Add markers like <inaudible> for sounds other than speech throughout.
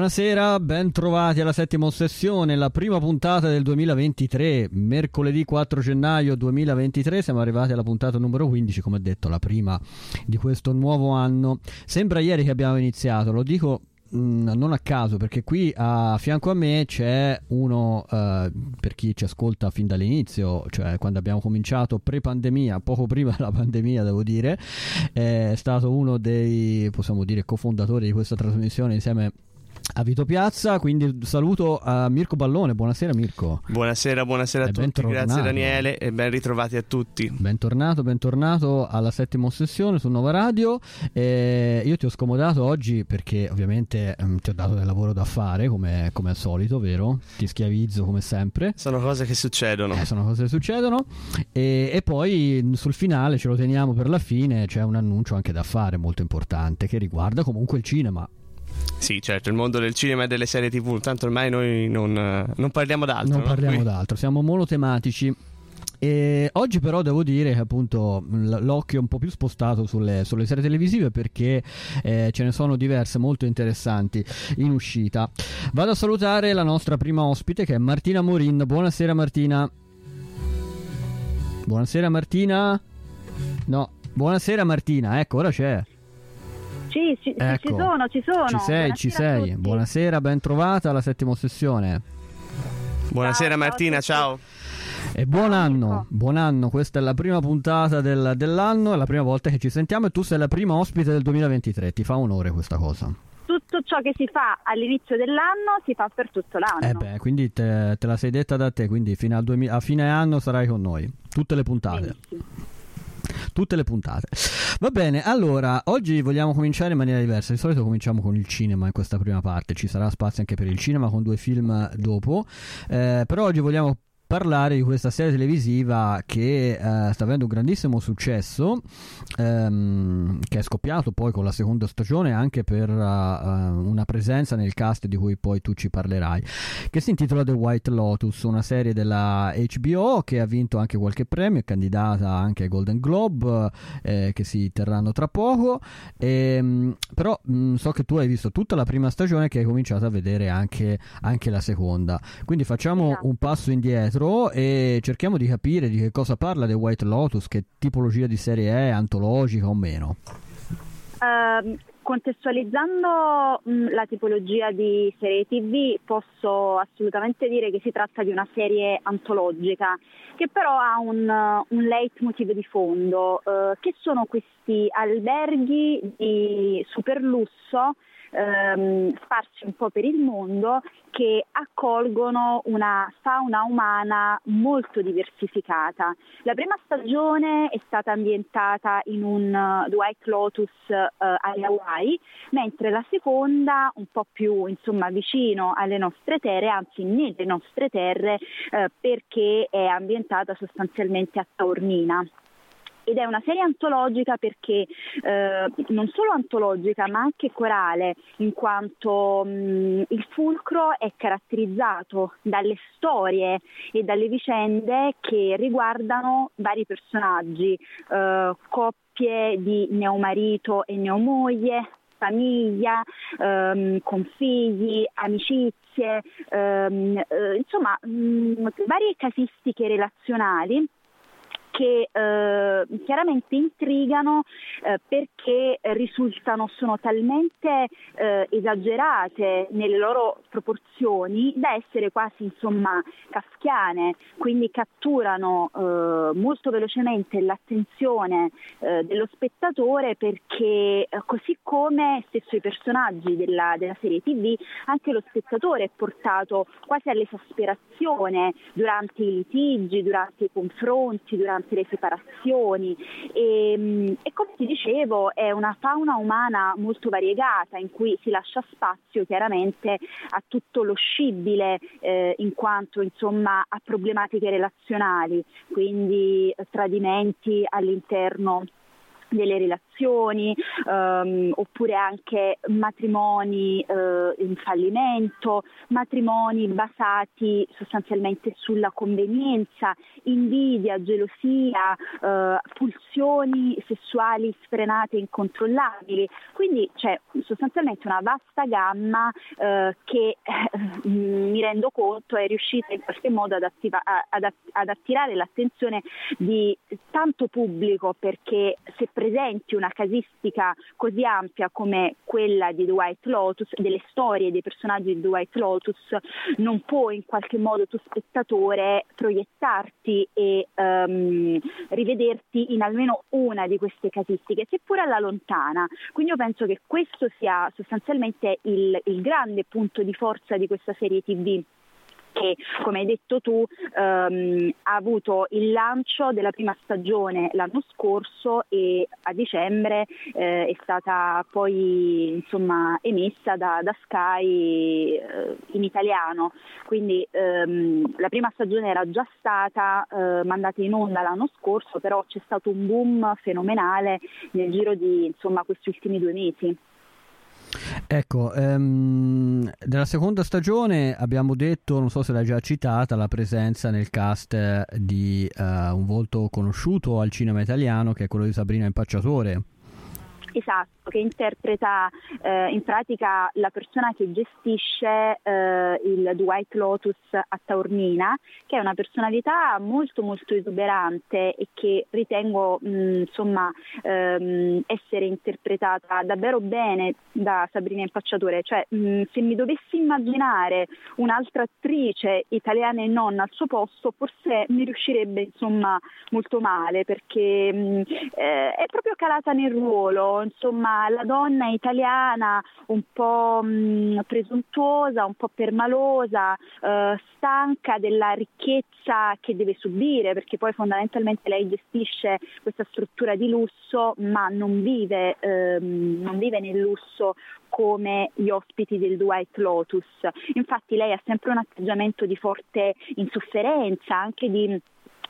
Buonasera, ben trovati alla settima sessione, la prima puntata del 2023, mercoledì 4 gennaio 2023, siamo arrivati alla puntata numero 15, come detto, la prima di questo nuovo anno. Sembra ieri che abbiamo iniziato, lo dico mm, non a caso perché qui a fianco a me c'è uno uh, per chi ci ascolta fin dall'inizio cioè quando abbiamo cominciato pre-pandemia poco prima della pandemia devo dire è stato uno dei possiamo dire cofondatori di questa trasmissione insieme a Vito Piazza, quindi saluto a Mirko Ballone, buonasera Mirko. Buonasera, buonasera a e tutti, grazie Daniele e ben ritrovati a tutti. Bentornato, bentornato alla settima sessione su Nova Radio. Eh, io ti ho scomodato oggi perché ovviamente ehm, ti ho dato del lavoro da fare come, come, al solito, vero? Ti schiavizzo come sempre. Sono cose che succedono. Eh, sono cose che succedono e, e poi sul finale ce lo teniamo per la fine, c'è un annuncio anche da fare molto importante che riguarda comunque il cinema sì, certo, il mondo del cinema e delle serie TV, tanto ormai noi non, non parliamo d'altro. Non no? parliamo Qui. d'altro, siamo monotematici. E oggi però devo dire che appunto l'occhio è un po' più spostato sulle, sulle serie televisive perché eh, ce ne sono diverse molto interessanti in uscita. Vado a salutare la nostra prima ospite che è Martina Morin. Buonasera Martina. Buonasera Martina. No, buonasera Martina, ecco ora c'è. Sì, ci, ecco. ci sono, ci sono. Ci sei, Buonasera ci sei. Buonasera, ben trovata alla settima sessione. Buonasera ciao, Martina, ciao. E buon anno, buon anno, questa è la prima puntata del, dell'anno, è la prima volta che ci sentiamo e tu sei la prima ospite del 2023, ti fa onore questa cosa. Tutto ciò che si fa all'inizio dell'anno si fa per tutto l'anno. Eh beh, quindi te, te la sei detta da te, quindi fino a, 2000, a fine anno sarai con noi, tutte le puntate. Benissimo tutte le puntate. Va bene, allora, oggi vogliamo cominciare in maniera diversa. Di solito cominciamo con il cinema in questa prima parte, ci sarà spazio anche per il cinema con due film dopo, eh, però oggi vogliamo parlare di questa serie televisiva che uh, sta avendo un grandissimo successo, um, che è scoppiato poi con la seconda stagione anche per uh, una presenza nel cast di cui poi tu ci parlerai, che si intitola The White Lotus, una serie della HBO che ha vinto anche qualche premio, è candidata anche ai Golden Globe eh, che si terranno tra poco, e, um, però mh, mm, so che tu hai visto tutta la prima stagione che hai cominciato a vedere anche, anche la seconda, quindi facciamo un passo indietro dentro e cerchiamo di capire di che cosa parla The White Lotus, che tipologia di serie è, antologica o meno. Uh, contestualizzando mh, mm, la tipologia di serie TV posso assolutamente dire che si tratta di una serie antologica che però ha un, un leitmotiv di fondo uh, che sono questi alberghi di super lusso ehm, sparsi un po' per il mondo che accolgono una fauna umana molto diversificata. La prima stagione è stata ambientata in un uh, White Lotus uh, alle Hawaii, mentre la seconda un po' più insomma, vicino alle nostre terre, anzi nelle nostre terre, uh, perché è ambientata sostanzialmente a Taormina ed è una serie antologica perché eh, non solo antologica ma anche corale, in quanto mh, il fulcro è caratterizzato dalle storie e dalle vicende che riguardano vari personaggi, eh, coppie di neomarito e neomoglie, famiglia, ehm, con figli, amicizie, ehm, eh, insomma mh, varie casistiche relazionali che eh, chiaramente intrigano eh, perché risultano, sono talmente eh, esagerate nelle loro proporzioni da essere quasi insomma kafkiane, quindi catturano eh, molto velocemente l'attenzione eh, dello spettatore perché eh, così come stesso i personaggi della, della serie tv, anche lo spettatore è portato quasi all'esasperazione durante i litigi, durante i confronti, durante durante le separazioni. E, ehm, e, come ti dicevo è una fauna umana molto variegata in cui si lascia spazio chiaramente a tutto lo scibile eh, in quanto insomma a problematiche relazionali, quindi tradimenti all'interno delle relazioni separazioni ehm, oppure anche matrimoni eh, in fallimento, matrimoni basati sostanzialmente sulla convenienza, invidia, gelosia, eh, pulsioni sessuali sfrenate e incontrollabili. Quindi c'è sostanzialmente una vasta gamma eh, che eh, mi rendo conto è riuscita in qualche modo ad, attiva- ad, ad attirare l'attenzione di tanto pubblico perché se presenti una casistica così ampia come quella di The White Lotus, delle storie dei personaggi di The White Lotus, non puoi in qualche modo tu spettatore proiettarti e um, rivederti in almeno una di queste casistiche, seppure alla lontana. Quindi io penso che questo sia sostanzialmente il, il grande punto di forza di questa serie TV che come hai detto tu ehm, ha avuto il lancio della prima stagione l'anno scorso e a dicembre eh, è stata poi insomma, emessa da, da Sky eh, in italiano, quindi ehm, la prima stagione era già stata eh, mandata in onda l'anno scorso, però c'è stato un boom fenomenale nel giro di insomma, questi ultimi due mesi. Ecco, um, della seconda stagione abbiamo detto, non so se l'hai già citata, la presenza nel cast di uh, un volto conosciuto al cinema italiano che è quello di Sabrina Impacciatore. Esatto che interpreta eh, in pratica la persona che gestisce eh, il Dwight Lotus a Taormina, che è una personalità molto molto esuberante e che ritengo mh, insomma ehm, essere interpretata davvero bene da Sabrina Impacciatore, cioè mh, se mi dovessi immaginare un'altra attrice italiana e non al suo posto, forse mi riuscirebbe insomma molto male perché mh, eh, è proprio calata nel ruolo, insomma la donna italiana un po' mh, presuntuosa, un po' permalosa, eh, stanca della ricchezza che deve subire, perché poi fondamentalmente lei gestisce questa struttura di lusso, ma non vive, ehm, non vive nel lusso come gli ospiti del Dwight Lotus. Infatti lei ha sempre un atteggiamento di forte insofferenza, anche di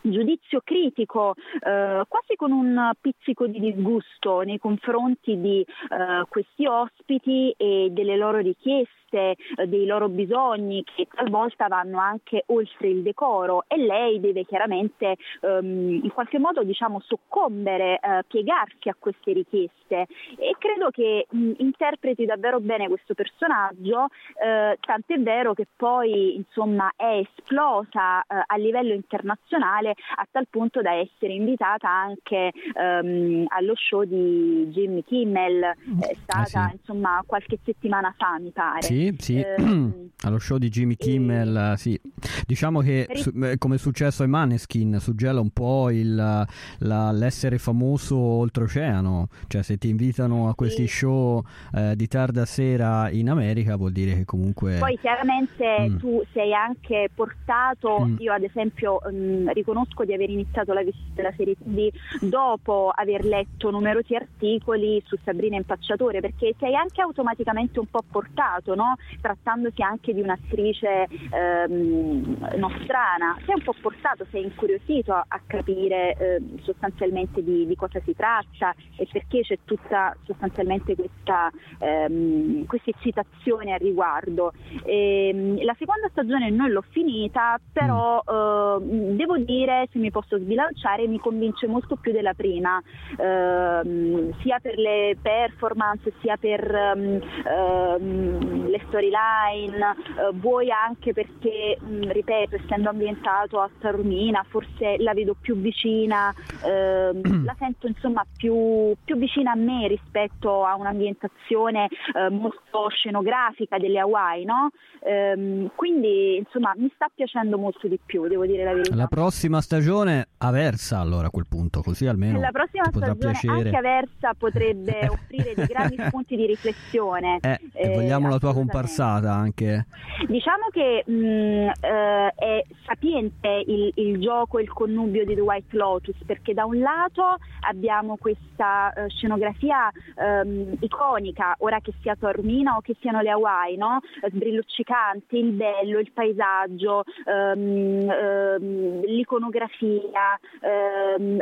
giudizio critico, eh, quasi con un pizzico di disgusto nei confronti di eh, questi ospiti e delle loro richieste eh, dei loro bisogni che talvolta vanno anche oltre il decoro. E lei deve chiaramente ehm, in qualche modo diciamo, soccombere, eh, piegarsi a queste richieste. E credo che mh, interpreti davvero bene questo personaggio, eh, tant'è vero che poi insomma, è esplosa eh, a livello internazionale a tal punto da essere invitata anche ehm, allo show di Jimmy Kimmel, è eh stata sì. insomma qualche settimana fa mi pare. Sì sì, eh, <clears throat> allo show di Jimmy Kimmel, e... sì. Diciamo che su, eh, come è successo ai Maneskin, suggela un po' il, la, l'essere famoso oltreoceano, cioè se ti invitano a questi sì. show eh, di tarda sera in America vuol dire che comunque... Poi chiaramente mm. tu sei anche portato, mm. io ad esempio mh, mm, riconosco di aver iniziato la visita della serie TV dopo aver letto numerosi articoli su Sabrina Impacciatore, perché sei anche automaticamente un po' portato, no? trattandosi anche di un'attrice ehm, nostrana, sei un po' portato, sei incuriosito a, a capire eh, sostanzialmente di, di, cosa si tratta e perché c'è tutta sostanzialmente questa, ehm, questa eccitazione al riguardo. E, ehm, la seconda stagione non l'ho finita, però eh, devo dire, se mi posso sbilanciare, mi convince molto più della prima, eh, sia per le performance, sia per ehm, le storyline, eh, vuoi anche perché, mh, mm, ripeto, essendo ambientato a Taormina, forse la vedo più vicina, ehm, <clears throat> la sento insomma più, più, vicina a me rispetto a un'ambientazione eh, molto scenografica delle Hawaii, no? ehm, quindi insomma mi sta piacendo molto di più, devo dire la verità. La prossima stagione Aversa allora a quel punto, così almeno la prossima stagione piacere. anche Aversa potrebbe <laughs> <laughs> offrire dei grandi spunti di riflessione. Eh, eh, vogliamo la tua comparsata anche. Diciamo che mh, eh, è sapiente il, il, gioco e il connubio di The White Lotus perché da un lato abbiamo questa uh, scenografia um, iconica, ora che sia Tormina o che siano le Hawaii, no? sbrilluccicanti, il bello, il paesaggio, um, um, l'iconografia,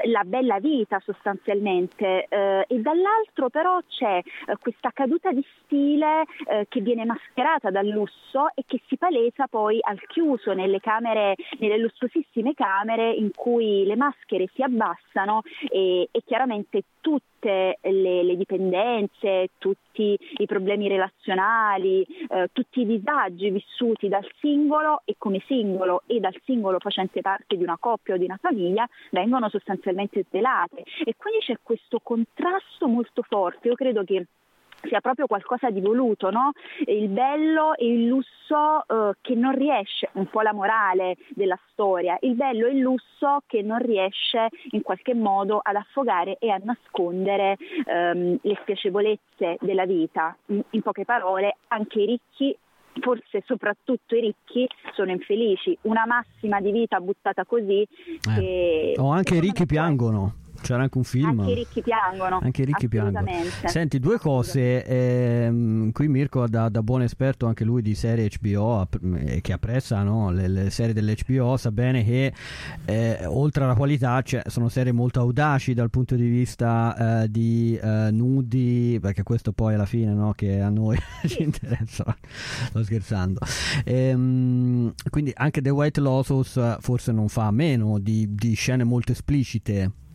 la bella vita sostanzialmente uh, e dall'altro però c'è uh, questa caduta di stile che viene mascherata dal lusso e che si palesa poi al chiuso nelle camere, nelle lussuosissime camere in cui le maschere si abbassano e, e chiaramente tutte le, le, dipendenze, tutti i problemi relazionali, eh, tutti i disagi vissuti dal singolo e come singolo e dal singolo facente parte di una coppia o di una famiglia vengono sostanzialmente svelate e quindi c'è questo contrasto molto forte. Io credo che sia proprio qualcosa di voluto, no? il bello e il lusso eh, che non riesce, un po' la morale della storia, il bello e il lusso che non riesce in qualche modo ad affogare e a nascondere ehm, le spiacevolezze della vita. In, in poche parole, anche i ricchi forse soprattutto i ricchi sono infelici, una massima di vita buttata così. Eh. Che, o anche i ricchi piangono. C'era anche un film. Anche i ricchi piangono. Anche i ricchi piangono. Senti, due cose. Ehm, qui Mirko, da, da, buon esperto anche lui di serie HBO, eh, che apprezza no? le, le, serie dell'HBO, sa bene che eh, oltre alla qualità cioè, sono serie molto audaci dal punto di vista eh, di eh, nudi, perché questo poi alla fine no, che a noi <laughs> ci interessa. Sto scherzando. Ehm, quindi anche The White Lotus forse non fa a meno di, di scene molto esplicite?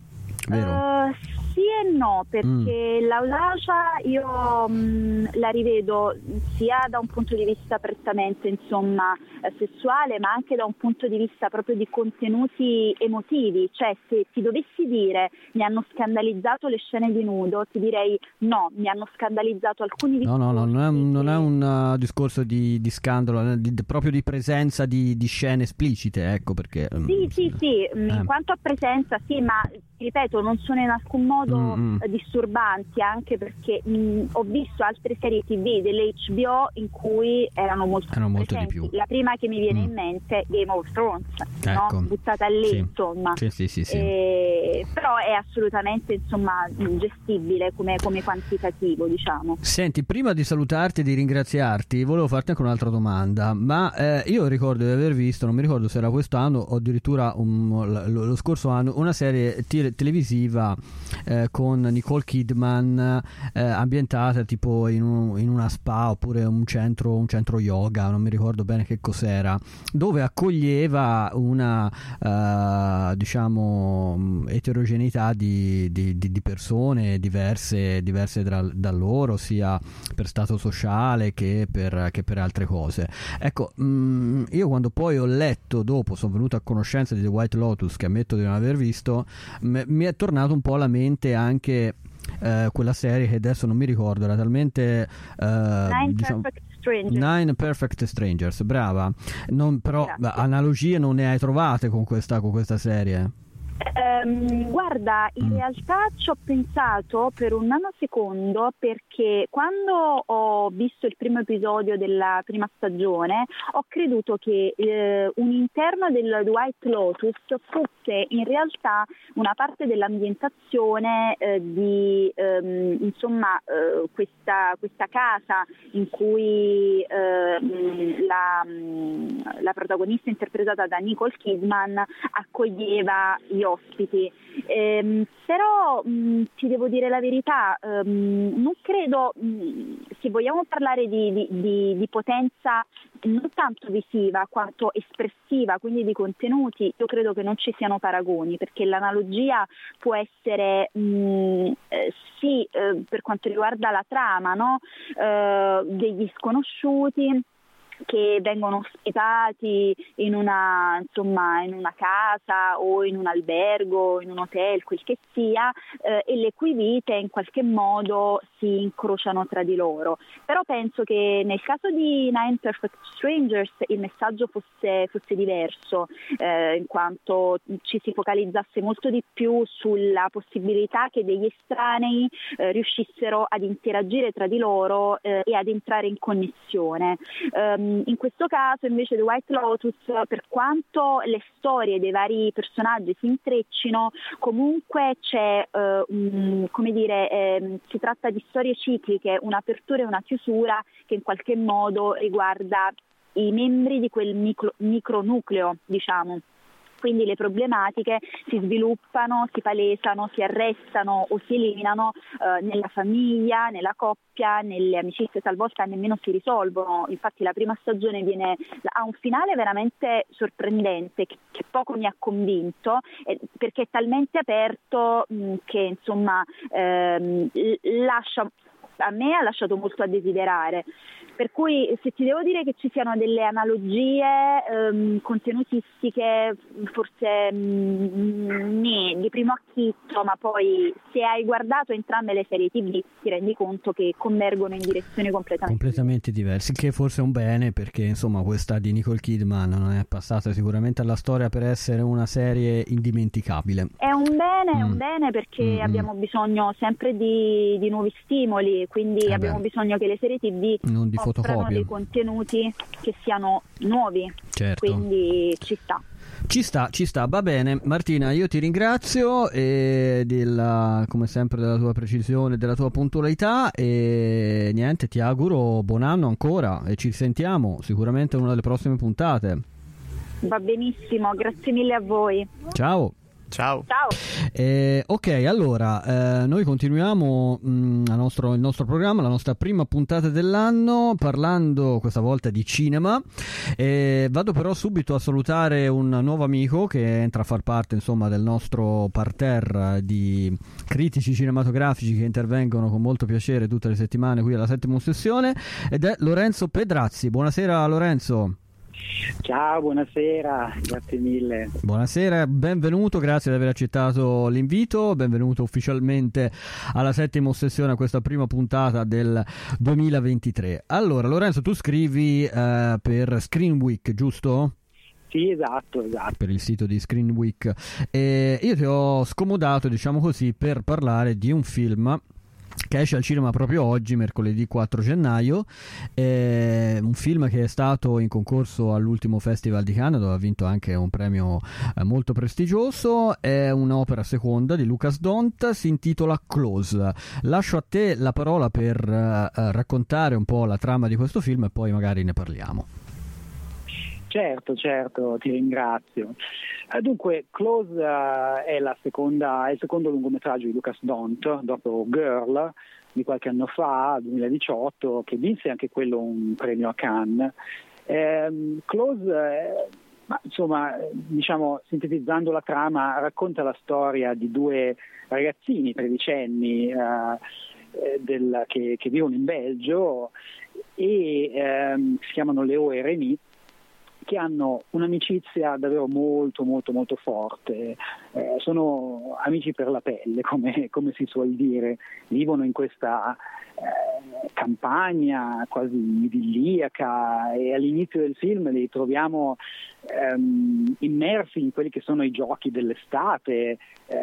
Uh, sì e no, perché mm. l'audacia io mh, mm, la rivedo sia da un punto di vista prettamente insomma, eh, sessuale, ma anche da un punto di vista proprio di contenuti emotivi. Cioè, se ti dovessi dire mi hanno scandalizzato le scene di nudo, ti direi no, mi hanno scandalizzato alcuni discorsi. No, no, no, non è, non è un uh, discorso di, di scandalo, di, proprio di presenza di, di, scene esplicite, ecco perché. Um, sì, sì, sì, mm, eh. in quanto a presenza, sì, ma ripeto, non sono in alcun modo mm-hmm. disturbanti, anche perché mh, ho visto altre serie TV dell'HBO in cui erano molto, erano molto di più. La prima che mi viene mm. in mente è Game of Thrones, ecco. no? buttata lì, sì. insomma. Sì, sì, sì, sì. E, però è assolutamente insomma, gestibile come, come quantitativo, diciamo. Senti, prima di salutarti e di ringraziarti, volevo farti anche un'altra domanda, ma eh, io ricordo di aver visto, non mi ricordo se era quest'anno o addirittura un, lo, lo, scorso anno, una serie t- televisiva eh, con Nicole Kidman eh, ambientata tipo in, un, in, una spa oppure un centro, un centro yoga, non mi ricordo bene che cos'era, dove accoglieva una uh, diciamo eterogeneità di, di, di, di persone diverse, diverse da, da, loro, sia per stato sociale che per, che per altre cose. Ecco, mh, mm, io quando poi ho letto dopo, sono venuto a conoscenza di The White Lotus, che ammetto di non aver visto, m- mi è tornato un po' alla mente anche eh, quella serie che adesso non mi ricordo, era talmente... Eh, Nine diciamo, Perfect Strangers. Nine Perfect Strangers, brava. Non, però Grazie. analogie non ne hai trovate con questa, con questa serie? Um, guarda, in mm. realtà ci ho pensato per un nanosecondo perché quando ho visto il primo episodio della prima stagione ho creduto che eh, un interno del White Lotus fosse in realtà una parte dell'ambientazione eh, di ehm, insomma eh, questa, questa, casa in cui ehm, la, la protagonista interpretata da Nicole Kidman accoglieva gli ospiti. Eh, però mh, ti devo dire la verità, ehm, non credo, mh, se vogliamo parlare di, di, di, di, potenza non tanto visiva quanto espressiva, quindi di contenuti, io credo che non ci siano paragoni, perché l'analogia può essere mh, eh, sì eh, per quanto riguarda la trama, no? eh, degli sconosciuti che vengono ospitati in una, insomma, in una casa o in un albergo, in un hotel, quel che sia, eh, e le cui vite in qualche modo si incrociano tra di loro. Però penso che nel caso di Nine Perfect Strangers il messaggio fosse, fosse diverso, eh, in quanto ci si focalizzasse molto di più sulla possibilità che degli estranei eh, riuscissero ad interagire tra di loro eh, e ad entrare in connessione. Um, in questo caso invece The White Lotus, per quanto le storie dei vari personaggi si intreccino, comunque c'è, eh, un, come dire, eh, si tratta di storie cicliche, un'apertura e una chiusura che in qualche modo riguarda i membri di quel micro, micronucleo, diciamo quindi le problematiche si sviluppano, si palesano, si arrestano o si eliminano eh, nella famiglia, nella coppia, nelle amicizie, talvolta nemmeno si risolvono. Infatti la prima stagione viene, ha un finale veramente sorprendente che, che poco mi ha convinto eh, perché è talmente aperto mh, che insomma ehm, lascia a me ha lasciato molto a desiderare. Per cui se ti devo dire che ci siano delle analogie ehm, contenutistiche, forse mh, mm, di primo acchitto, ma poi se hai guardato entrambe le serie TV ti rendi conto che convergono in direzioni completamente, completamente diverse, che forse è un bene perché insomma questa di Nicole Kidman non è passata sicuramente alla storia per essere una serie indimenticabile. È un bene, mm. è un mm. bene perché mm, mm. abbiamo bisogno sempre di, di nuovi stimoli, quindi eh abbiamo bisogno che le serie TV non di dei contenuti che siano nuovi. Certo. Quindi ci sta. Ci sta, ci sta, va bene. Martina, io ti ringrazio della, come sempre della tua precisione, della tua puntualità e niente, ti auguro buon anno ancora e ci sentiamo sicuramente in una delle prossime puntate. Va benissimo, grazie mille a voi. Ciao. Ciao. Ciao. Eh, ok, allora, eh, noi continuiamo mh, mm, nostro, il nostro programma, la nostra prima puntata dell'anno, parlando questa volta di cinema. Eh, vado però subito a salutare un nuovo amico che entra a far parte insomma, del nostro parterre di critici cinematografici che intervengono con molto piacere tutte le settimane qui alla settima sessione ed è Lorenzo Pedrazzi. Buonasera Lorenzo. Ciao, buonasera, grazie mille. Buonasera, benvenuto, grazie di aver accettato l'invito, benvenuto ufficialmente alla settima ossessione, a questa prima puntata del 2023. Allora, Lorenzo, tu scrivi eh, per Screen Week, giusto? Sì, esatto, esatto. Per il sito di Screen Week. E io ti ho scomodato, diciamo così, per parlare di un film che esce al cinema proprio oggi, mercoledì 4 gennaio. È un film che è stato in concorso all'ultimo Festival di Cannes, dove ha vinto anche un premio eh, molto prestigioso. È un'opera seconda di Lucas Dont, si intitola Close. Lascio a te la parola per uh, raccontare un po' la trama di questo film e poi magari ne parliamo. Certo, certo, ti ringrazio. Eh, dunque, Close uh, è, seconda, è, il secondo lungometraggio di Lucas Dont, dopo Girl di qualche anno fa, 2018, che vinse anche quello un premio a Cannes. Eh, Close, eh, ma, insomma, diciamo, sintetizzando la trama, racconta la storia di due ragazzini tredicenni eh, del, che, che, vivono in Belgio e ehm, si chiamano Leo e Remy che hanno un'amicizia davvero molto molto molto forte, eh, sono amici per la pelle come, come, si suol dire, vivono in questa eh, campagna quasi idilliaca e all'inizio del film li troviamo ehm, immersi in quelli che sono i giochi dell'estate eh,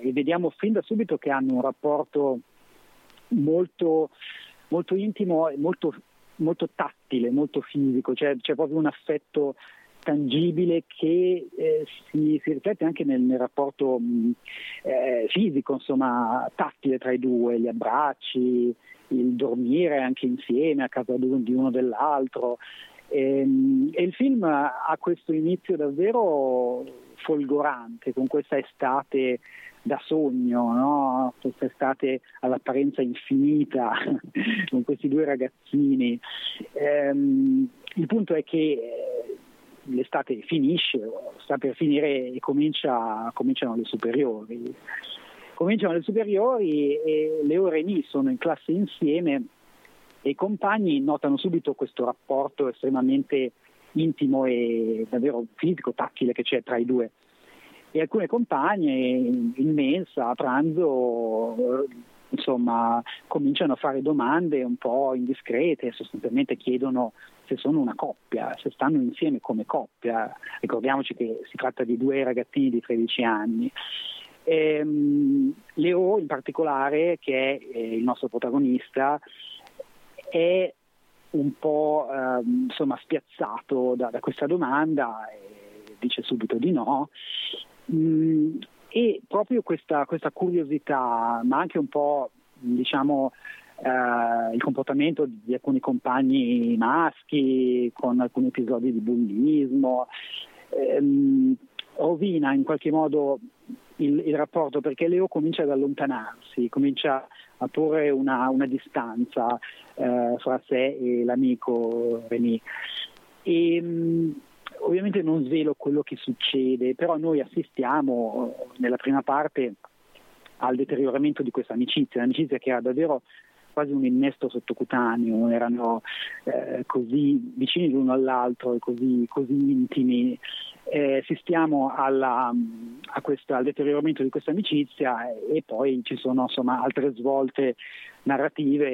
e vediamo fin da subito che hanno un rapporto molto molto intimo e molto molto tattile, molto fisico, cioè c'è proprio un affetto tangibile che eh, si, si, riflette anche nel, nel rapporto mh, eh, fisico, insomma, tattile tra i due, gli abbracci, il dormire anche insieme a casa di uno dell'altro. E, ehm, e il film ha questo inizio davvero folgorante, con questa estate da sogno, no? quest'estate all'apparenza infinita <laughs> con questi due ragazzini. Ehm, il punto è che eh, l'estate finisce, sta per finire e comincia, cominciano le superiori. Cominciano le superiori e le ore Reni sono in classe insieme e i compagni notano subito questo rapporto estremamente intimo e davvero fisico, tattile che c'è tra i due e alcune compagne in mensa a pranzo insomma cominciano a fare domande un po' indiscrete, sostanzialmente chiedono se sono una coppia, se stanno insieme come coppia. Ricordiamoci che si tratta di due ragazzini di 13 anni. E, um, Leo in particolare, che è eh, il nostro protagonista, è un po' eh, insomma, spiazzato da, da, questa domanda e dice subito di no. Mm, e proprio questa, questa, curiosità, ma anche un po' diciamo, eh, il comportamento di alcuni compagni maschi con alcuni episodi di bullismo, ehm, rovina in qualche modo il, il, rapporto perché Leo comincia ad allontanarsi, comincia a porre una, una distanza eh, fra sé e l'amico René. E, mh, ovviamente non svelo quello che succede, però noi assistiamo nella prima parte al deterioramento di questa amicizia, un'amicizia che era davvero quasi un innesto sottocutaneo, erano eh, così vicini l'uno all'altro e così, così intimi. Eh, assistiamo alla, questa, al deterioramento di questa amicizia e poi ci sono insomma, altre svolte narrative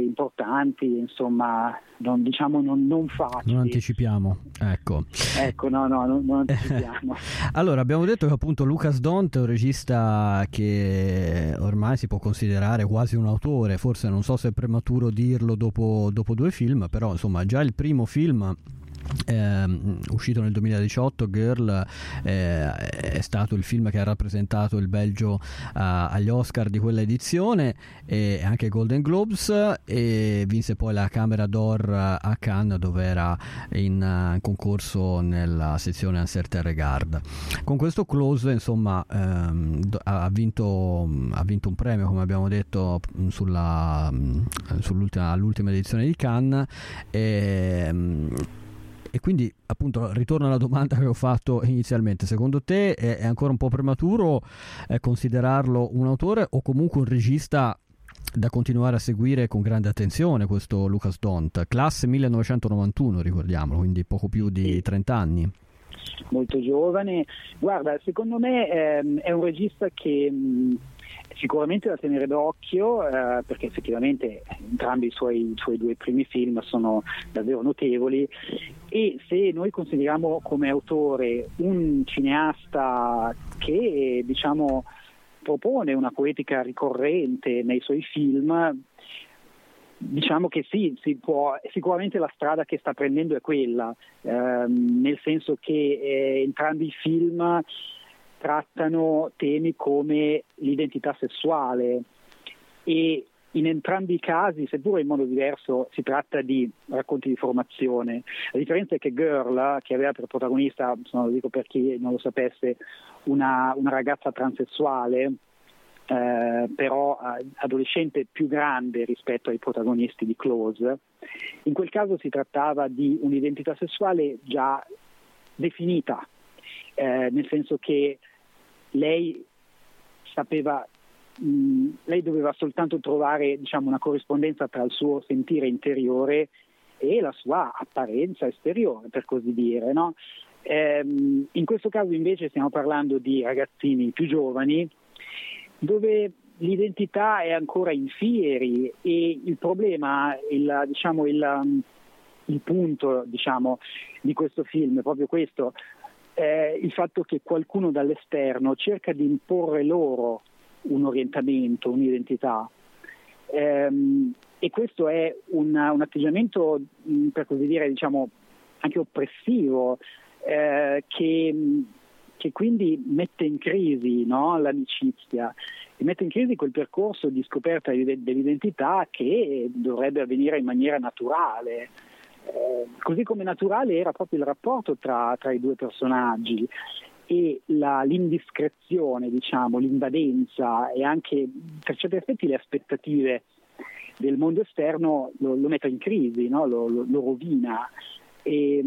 importanti, insomma, non, diciamo non, non facili. Non anticipiamo, ecco. Ecco, no, no, non, non anticipiamo. <laughs> allora, abbiamo detto che appunto Lucas Dont è un regista che ormai si può considerare quasi un autore, forse non so se è prematuro dirlo dopo, dopo due film, però insomma già il primo film eh, uscito nel 2018 Girl eh, è stato il film che ha rappresentato il Belgio uh, agli Oscar di quella edizione e anche Golden Globes e vinse poi la Camera d'Or a Cannes dove era in uh, concorso nella sezione Un certain regard. Con questo close insomma ehm, ha, vinto, ha, vinto, un premio come abbiamo detto sulla, sull'ultima, all'ultima edizione di Cannes e, e quindi appunto ritorno alla domanda che ho fatto inizialmente, secondo te è, ancora un po' prematuro eh, considerarlo un autore o comunque un regista da continuare a seguire con grande attenzione questo Lucas Dont, classe 1991 ricordiamolo, quindi poco più di 30 anni molto giovane. Guarda, secondo me ehm, è un regista che mh, sicuramente da tenere d'occhio eh, perché effettivamente entrambi i suoi, i suoi, due primi film sono davvero notevoli. E se noi consideriamo come autore un cineasta che diciamo propone una poetica ricorrente nei suoi film Diciamo che sì, può, sicuramente la strada che sta prendendo è quella, ehm, nel senso che eh, entrambi i film trattano temi come l'identità sessuale e in entrambi i casi, seppure in modo diverso, si tratta di racconti di formazione. La differenza è che Girl, che aveva per protagonista, lo dico per chi non lo sapesse, una, una ragazza transessuale, eh, però adolescente più grande rispetto ai protagonisti di Close, in quel caso si trattava di un'identità sessuale già definita, eh, nel senso che lei sapeva, mh, lei doveva soltanto trovare diciamo, una corrispondenza tra il suo sentire interiore e la sua apparenza esteriore, per così dire. No? Ehm, in questo caso invece stiamo parlando di ragazzini più giovani dove l'identità è ancora in fieri e il problema, il, diciamo, il, il punto diciamo, di questo film è proprio questo, eh, il fatto che qualcuno dall'esterno cerca di imporre loro un orientamento, un'identità. Ehm, e questo è un, un atteggiamento, mm, per così dire, diciamo, anche oppressivo, eh, che, che, quindi mette in crisi no, l'amicizia e mette in crisi quel percorso di scoperta dell'identità che dovrebbe avvenire in maniera naturale. Eh, così come naturale era proprio il rapporto tra, tra i due personaggi e la, l'indiscrezione, diciamo, l'invadenza e anche per certi effetti le aspettative del mondo esterno lo, lo mette in crisi, no? lo, lo, lo, rovina. E,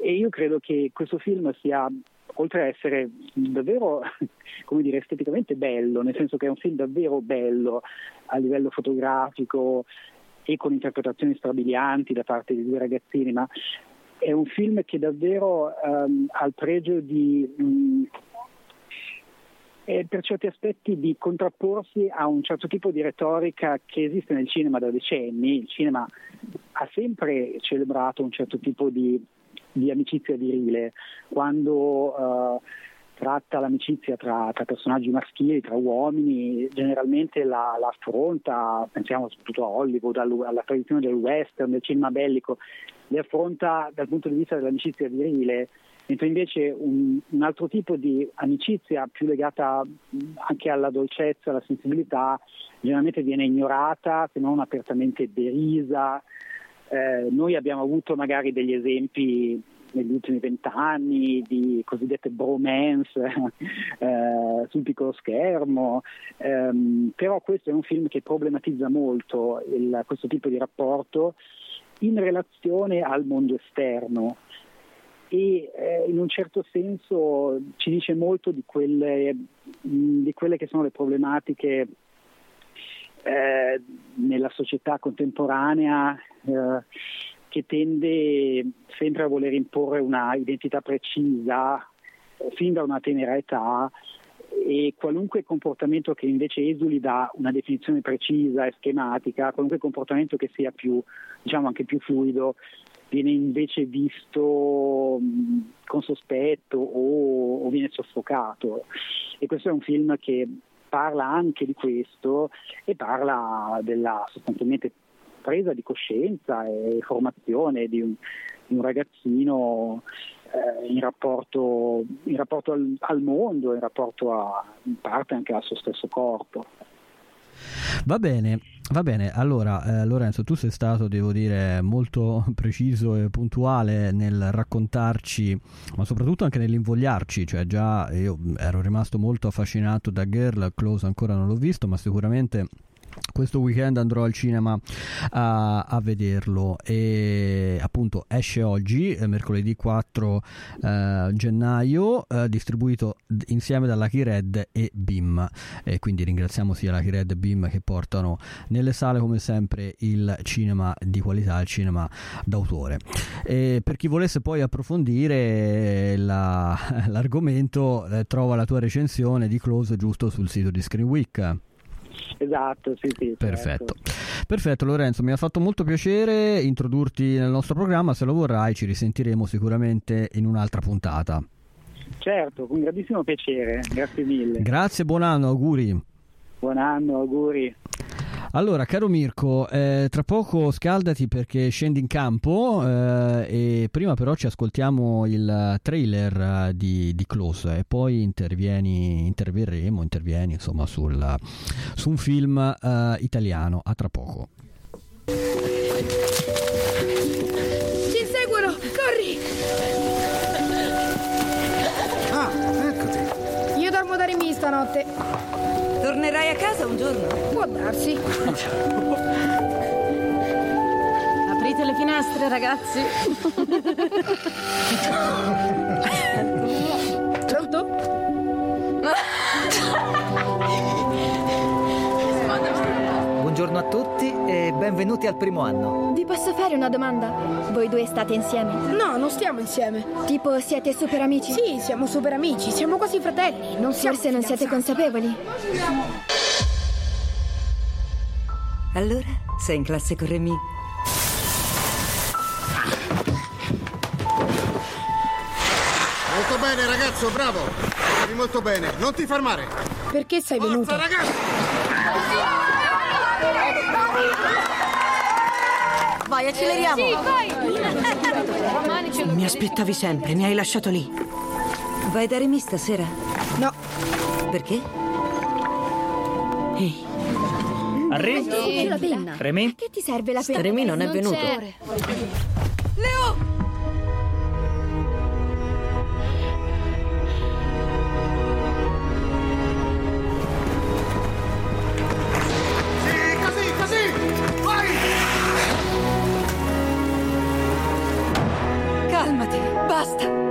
e, io credo che questo film sia, oltre a essere davvero <laughs> come dire, esteticamente bello, nel senso che è un film davvero bello a livello fotografico, e con interpretazioni strabilianti da parte di due ragazzini, ma è un film che davvero um, ha il pregio di, um, per certi aspetti, di contrapporsi a un certo tipo di retorica che esiste nel cinema da decenni. Il cinema ha sempre celebrato un certo tipo di, di amicizia virile, quando uh, tratta l'amicizia tra, tra, personaggi maschili, tra uomini, generalmente la, la affronta, pensiamo soprattutto a Hollywood, alla tradizione del western, del cinema bellico, le affronta dal punto di vista dell'amicizia virile, mentre invece un, un altro tipo di amicizia più legata anche alla dolcezza, alla sensibilità, generalmente viene ignorata, se non apertamente derisa. Eh, noi abbiamo avuto magari degli esempi negli ultimi vent'anni di cosiddette bromance <laughs> eh, sul piccolo schermo, ehm, però questo è un film che problematizza molto il, questo tipo di rapporto in relazione al mondo esterno. E eh, in un certo senso ci dice molto di quelle, mh, di quelle che sono le problematiche eh, nella società contemporanea eh, che tende sempre a voler imporre una identità precisa eh, fin da una tenera età e qualunque comportamento che invece esuli da una definizione precisa e schematica, qualunque comportamento che sia più, diciamo anche più fluido, viene invece visto con sospetto o, o viene soffocato. E questo è un film che parla anche di questo e parla della sostanzialmente presa di coscienza e formazione di un, di un ragazzino eh, in rapporto, in rapporto al, al, mondo, in rapporto a, in parte anche al suo stesso corpo. Va bene, va bene. Allora, eh, Lorenzo, tu sei stato, devo dire, molto <laughs> preciso e puntuale nel raccontarci, ma soprattutto anche nell'invogliarci. Cioè, già io ero rimasto molto affascinato da Girl, Close ancora non l'ho visto, ma sicuramente questo weekend andrò al cinema a, a, vederlo. E appunto esce oggi eh, mercoledì 4 eh, gennaio eh, distribuito insieme da Lucky Red e BIM. E quindi ringraziamo sia Lucky Red e BIM che portano nelle sale come sempre il cinema di qualità il cinema d'autore. E per chi volesse poi approfondire la, <laughs> l'argomento eh, trova la tua recensione di Close giusto sul sito di Screen Week Esatto, sì, sì. Perfetto. Certo. Perfetto Lorenzo, mi ha fatto molto piacere introdurti nel nostro programma, se lo vorrai ci risentiremo sicuramente in un'altra puntata. Certo, con grandissimo piacere, grazie mille. Grazie, buon anno, auguri. Buon anno, auguri. Allora, caro Mirko, eh, tra poco scaldati perché scendi in campo eh, e prima però ci ascoltiamo il trailer eh, di, di Close e poi intervieni, interverremo, intervieni insomma sul, su un film eh, italiano. A tra poco. Ci inseguono, corri! Ah, eccoti. Io dormo da Remi stanotte. Casa un giorno? Può darsi. <laughs> Aprite le finestre, ragazzi. Pronto? <laughs> Buongiorno a tutti e benvenuti al primo anno. Vi posso fare una domanda? Voi due state insieme? No, non stiamo insieme. Tipo, siete super amici? Sì, siamo super amici, siamo quasi fratelli. Non Forse non siete consapevoli. Allora, sei in classe con Remy? Molto bene, ragazzo, bravo. Stavi molto bene. Non ti fermare. Perché sei Forza, venuto? ragazzo! Vai, acceleriamo. Sì, vai. Mi aspettavi sempre, mi hai lasciato lì. Vai da Remy stasera? No. Perché? Ehi, Arri? Remy? Che ti serve la penna? Remy non è venuto. ました。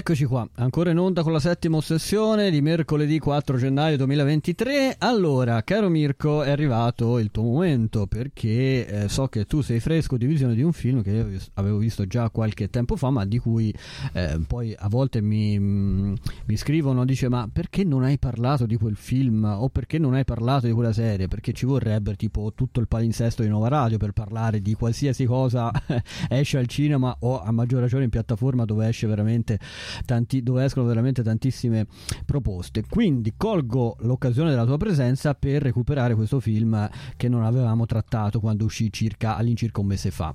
Eccoci qua, ancora in onda con la settima ossessione di mercoledì 4 gennaio 2023. Allora, caro Mirko, è arrivato il tuo momento perché eh, so che tu sei fresco di visione di un film che avevo visto già qualche tempo fa, ma di cui eh, poi a volte mi, mm, mi scrivono, dice ma perché non hai parlato di quel film o perché non hai parlato di quella serie? Perché ci vorrebbe tipo tutto il palinsesto di Nova Radio per parlare di qualsiasi cosa <laughs> esce al cinema o a maggior ragione in piattaforma dove esce veramente tanti, dove escono veramente tantissime proposte. Quindi colgo l'occasione della tua presenza per recuperare questo film che non avevamo trattato quando uscì circa all'incirca un mese fa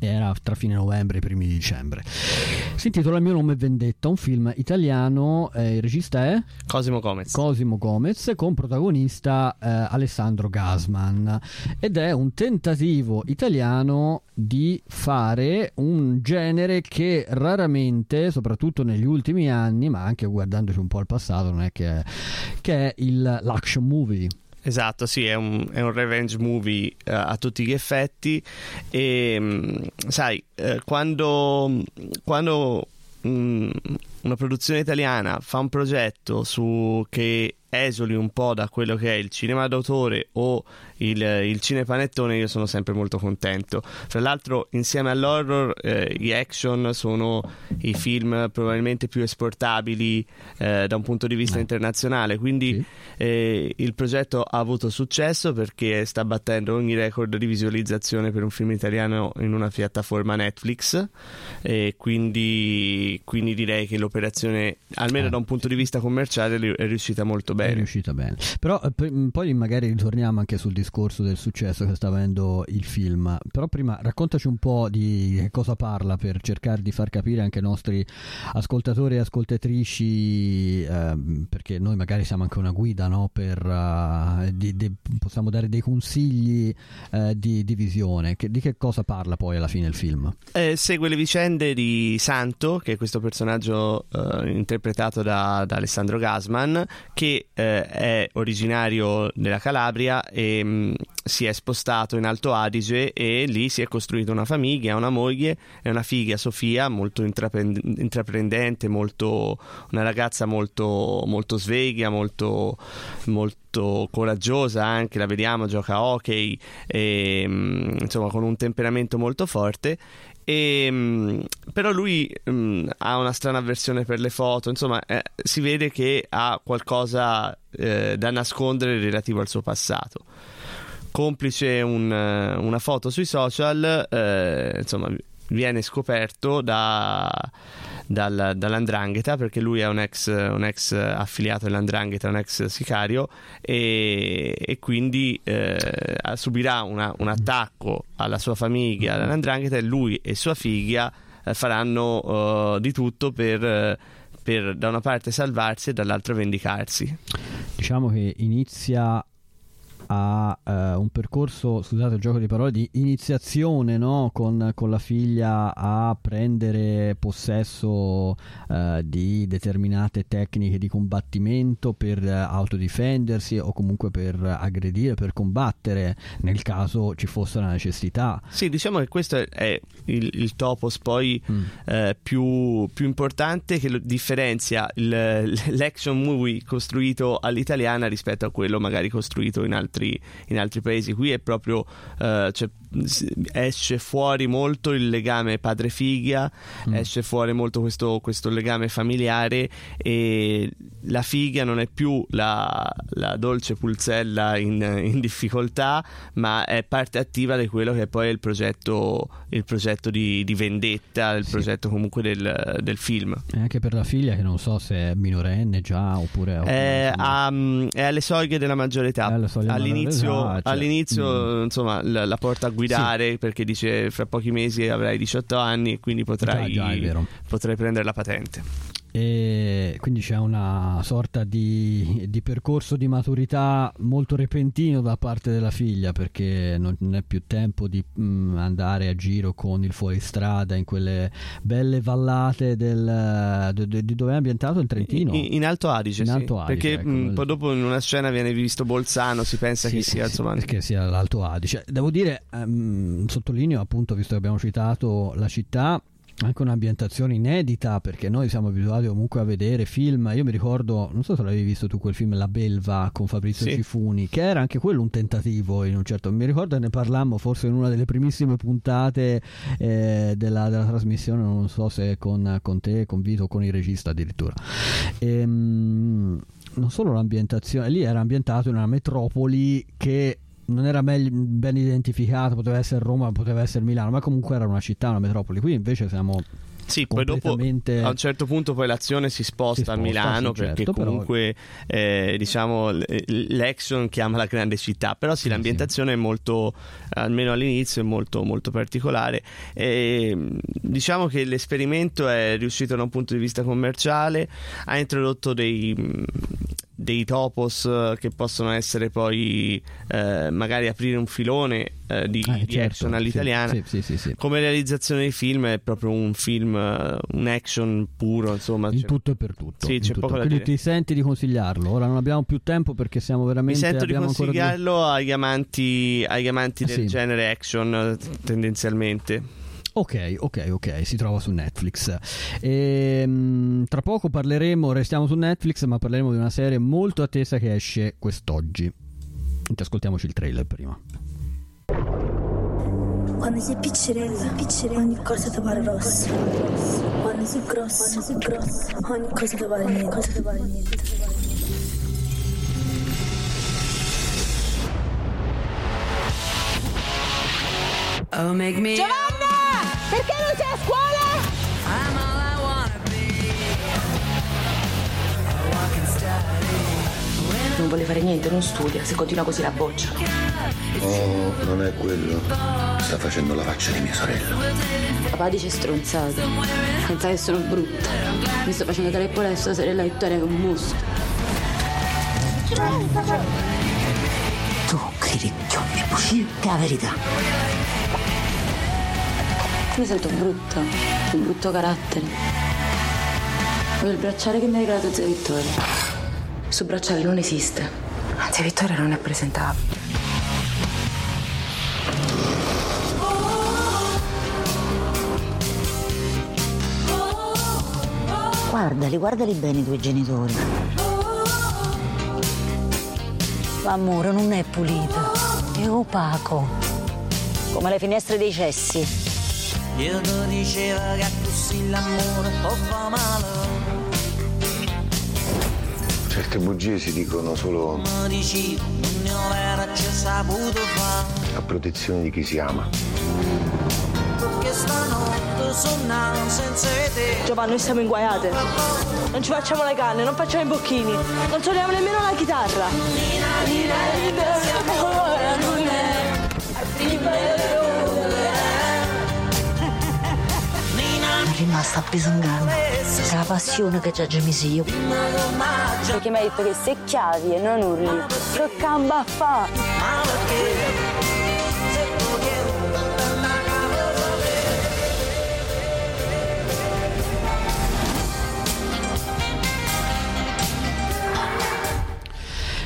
era tra fine novembre e primi di dicembre. Si intitola Il mio nome è Vendetta, un film italiano, eh, il regista è Cosimo Gomez. Cosimo Gomez con protagonista eh, Alessandro Gasman ed è un tentativo italiano di fare un genere che raramente, soprattutto negli ultimi anni, ma anche guardandoci un po' al passato, non è che è, che è il, l'action movie. Esatto, sì, è un, è un revenge movie uh, a tutti gli effetti. E um, sai, uh, quando, quando um, una produzione italiana fa un progetto su che esoli un po' da quello che è il cinema d'autore o il, il cinepanettone, io sono sempre molto contento. Fra l'altro, insieme all'horror, eh, gli action sono i film probabilmente più esportabili eh, da un punto di vista internazionale. Quindi sì. eh, il progetto ha avuto successo perché sta battendo ogni record di visualizzazione per un film italiano in una piattaforma Netflix. E quindi, quindi direi che l'operazione, almeno Eh. da un punto di vista commerciale, è riuscita molto bene. È riuscita bene. Però eh, p- poi magari ritorniamo anche sul discorso del successo che sta avendo il film. Però prima raccontaci un po' di che cosa parla per cercare di far capire anche ai nostri ascoltatori e ascoltatrici, ehm, perché noi magari siamo anche una guida, no? Per, eh, di- di- possiamo dare dei consigli eh, di, di visione. Che- di che cosa parla poi alla fine il film? Eh, segue le vicende di Santo, che è questo personaggio eh, interpretato da, da Alessandro Gasman, che eh, è originario della Calabria e mh, si è spostato in Alto Adige e lì si è costruito una famiglia, una moglie e una figlia, Sofia, molto intraprend- intraprendente, molto, una ragazza molto, molto sveglia, molto, molto coraggiosa anche, la vediamo, gioca hockey, e, mh, insomma con un temperamento molto forte. E, mh, però lui mh, ha una strana avversione per le foto, insomma eh, si vede che ha qualcosa eh, da nascondere relativo al suo passato. Complice un, eh, una foto sui social, eh, insomma viene scoperto da, dal, dall'andrangheta perché lui è un ex, un ex affiliato dell'andrangheta, un ex sicario e, e quindi eh, subirà una, un attacco alla sua famiglia dall'andrangheta e lui e sua figlia eh, faranno eh, di tutto per, per da una parte salvarsi e dall'altra vendicarsi. Diciamo che inizia a eh, un percorso, scusate il gioco di parole, di iniziazione no? con, con la figlia a prendere possesso eh, di determinate tecniche di combattimento per autodifendersi o comunque per aggredire, per combattere nel caso ci fosse la necessità. Sì, diciamo che questo è, il, il, topos poi mm. eh, più, più, importante che differenzia il, <laughs> l'action movie costruito all'italiana rispetto a quello magari costruito in altri in altri paesi. Qui è proprio uh, cioè, esce fuori molto il legame padre-figlia, mm. esce fuori molto questo, questo, legame familiare e la figlia non è più la, la dolce pulzella in, in, difficoltà, ma è parte attiva di quello che poi è il progetto, il progetto di, di vendetta, il sì. progetto comunque del, del, film. E anche per la figlia che non so se è minorenne già oppure... È, a, è alle soglie della maggiore età. All'inizio, ah, cioè, all'inizio mm. insomma, la, la, porta a guidare sì. perché dice fra pochi mesi avrai 18 anni e quindi potrai, già, già, potrai prendere la patente. E quindi c'è una sorta di, di, percorso di maturità molto repentino da parte della figlia perché non è più tempo di mh, andare a giro con il fuoristrada in quelle belle vallate del, de, de, di dove è ambientato il Trentino in, in Alto Adige, in sì. Alto Adige perché ecco. mh, poi dopo in una scena viene visto Bolzano si pensa sì, che sia insomma perché sia l'Alto Adige devo dire um, sottolineo appunto visto che abbiamo citato la città anche un'ambientazione inedita perché noi siamo abituati comunque a vedere film io mi ricordo non so se l'avevi visto tu quel film La Belva con Fabrizio Sì. Cifuni che era anche quello un tentativo in un certo mi ricordo che ne parlammo forse in una delle primissime puntate eh, della, della trasmissione non so se con, con te con Vito con il regista addirittura Ehm, non solo l'ambientazione lì era ambientato in una metropoli che non era ben identificata, poteva essere Roma, poteva essere Milano, ma comunque era una città, una metropoli. Qui invece siamo Sì, poi dopo a un certo punto poi l'azione si sposta, Si sposta, a Milano sì, perché certo, però- comunque eh, diciamo l'action chiama la grande città, però sì, Sì, l'ambientazione è molto, almeno all'inizio, è molto, molto particolare. E, diciamo che l'esperimento è riuscito da un punto di vista commerciale, ha introdotto dei... dei topos eh, che possono essere poi eh, magari aprire un filone eh, di, Eh, di certo, action all'italiana Sì, sì, sì, come realizzazione di film è proprio un film, eh, un action puro, insomma. In tutto e per tutto. Sì, c'è tutto. poco Quindi ti senti di consigliarlo. Ora non abbiamo più tempo perché siamo Mi veramente. sento di consigliarlo agli amanti, agli amanti Ah, del genere action tendenzialmente. Ok, ok, ok, si trova su Netflix. Ehm, tra poco parleremo, restiamo su Netflix, ma parleremo di una serie molto attesa che esce quest'oggi. Ascoltiamoci il trailer prima. Quando sei piccirella, piccirella, ogni cosa ti pare rossa. Quando sei grossa, quando sei grossa, ogni cosa ti pare niente. Cosa ti pare niente. Oh, make me. Giovanna! Perché non sei a scuola? I'm all I wanna be. Non vuole fare niente, non studia, se continua così la boccia. Oh, non è quello. Sta facendo la faccia di mia sorella. Papà dice stronzate. Pensa che sono brutta. Mi sto facendo dare pure a sua sorella Vittoria che è un mostro. Tu, che è la verità. Mi sento brutta, un brutto carattere. Il bracciale che mi ha regalato zia Vittoria. Su bracciale non esiste. Zia Vittoria non è presentabile. Guardali, guardali bene i tuoi genitori. L'amore non è pulito, è opaco. Come le finestre dei cessi. Io ti diceva che così l'amore può fa male. Certe bugie si dicono solo a protezione di chi si ama. Giovanni, noi siamo inguaiate. Non ci facciamo le canne, non facciamo i bocchini, non suoniamo nemmeno la chitarra. Rimasta bisogando. È la passione che ci ha gemisi io. Perché mi hai detto che se chiavi e non urli, che camba a fa?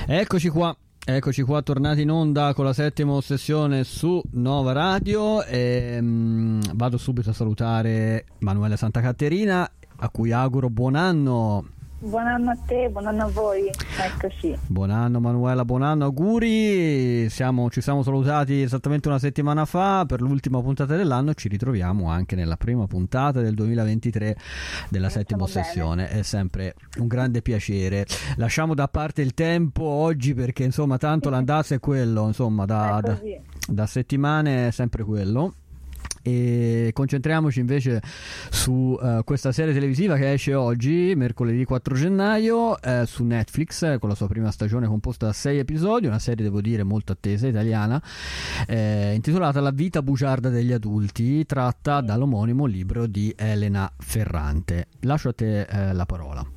Eccoci qua. Eccoci qua, tornati in onda con la settima ossessione su Nova Radio. E, mm, vado subito a salutare Manuele Santa Caterina, a cui auguro buon anno. Buon anno a te, buon anno a voi. Eccoci. Buon anno Manuela, buon anno, auguri. Siamo- ci siamo salutati esattamente una settimana fa per l'ultima puntata dell'anno. Ci ritroviamo anche nella prima puntata del 2023 della settima bene. ossessione. È sempre un grande piacere. Lasciamo da parte il tempo oggi perché insomma tanto l'andazzo è quello, insomma da, da, da settimane è sempre quello. E concentriamoci invece su eh, questa serie televisiva che esce oggi, mercoledì 4 gennaio, eh, su Netflix, con la sua prima stagione composta da 6 episodi, una serie devo dire molto attesa italiana, eh, intitolata La vita bugiarda degli adulti, tratta dall'omonimo libro di Elena Ferrante. Lascio a te eh, la parola.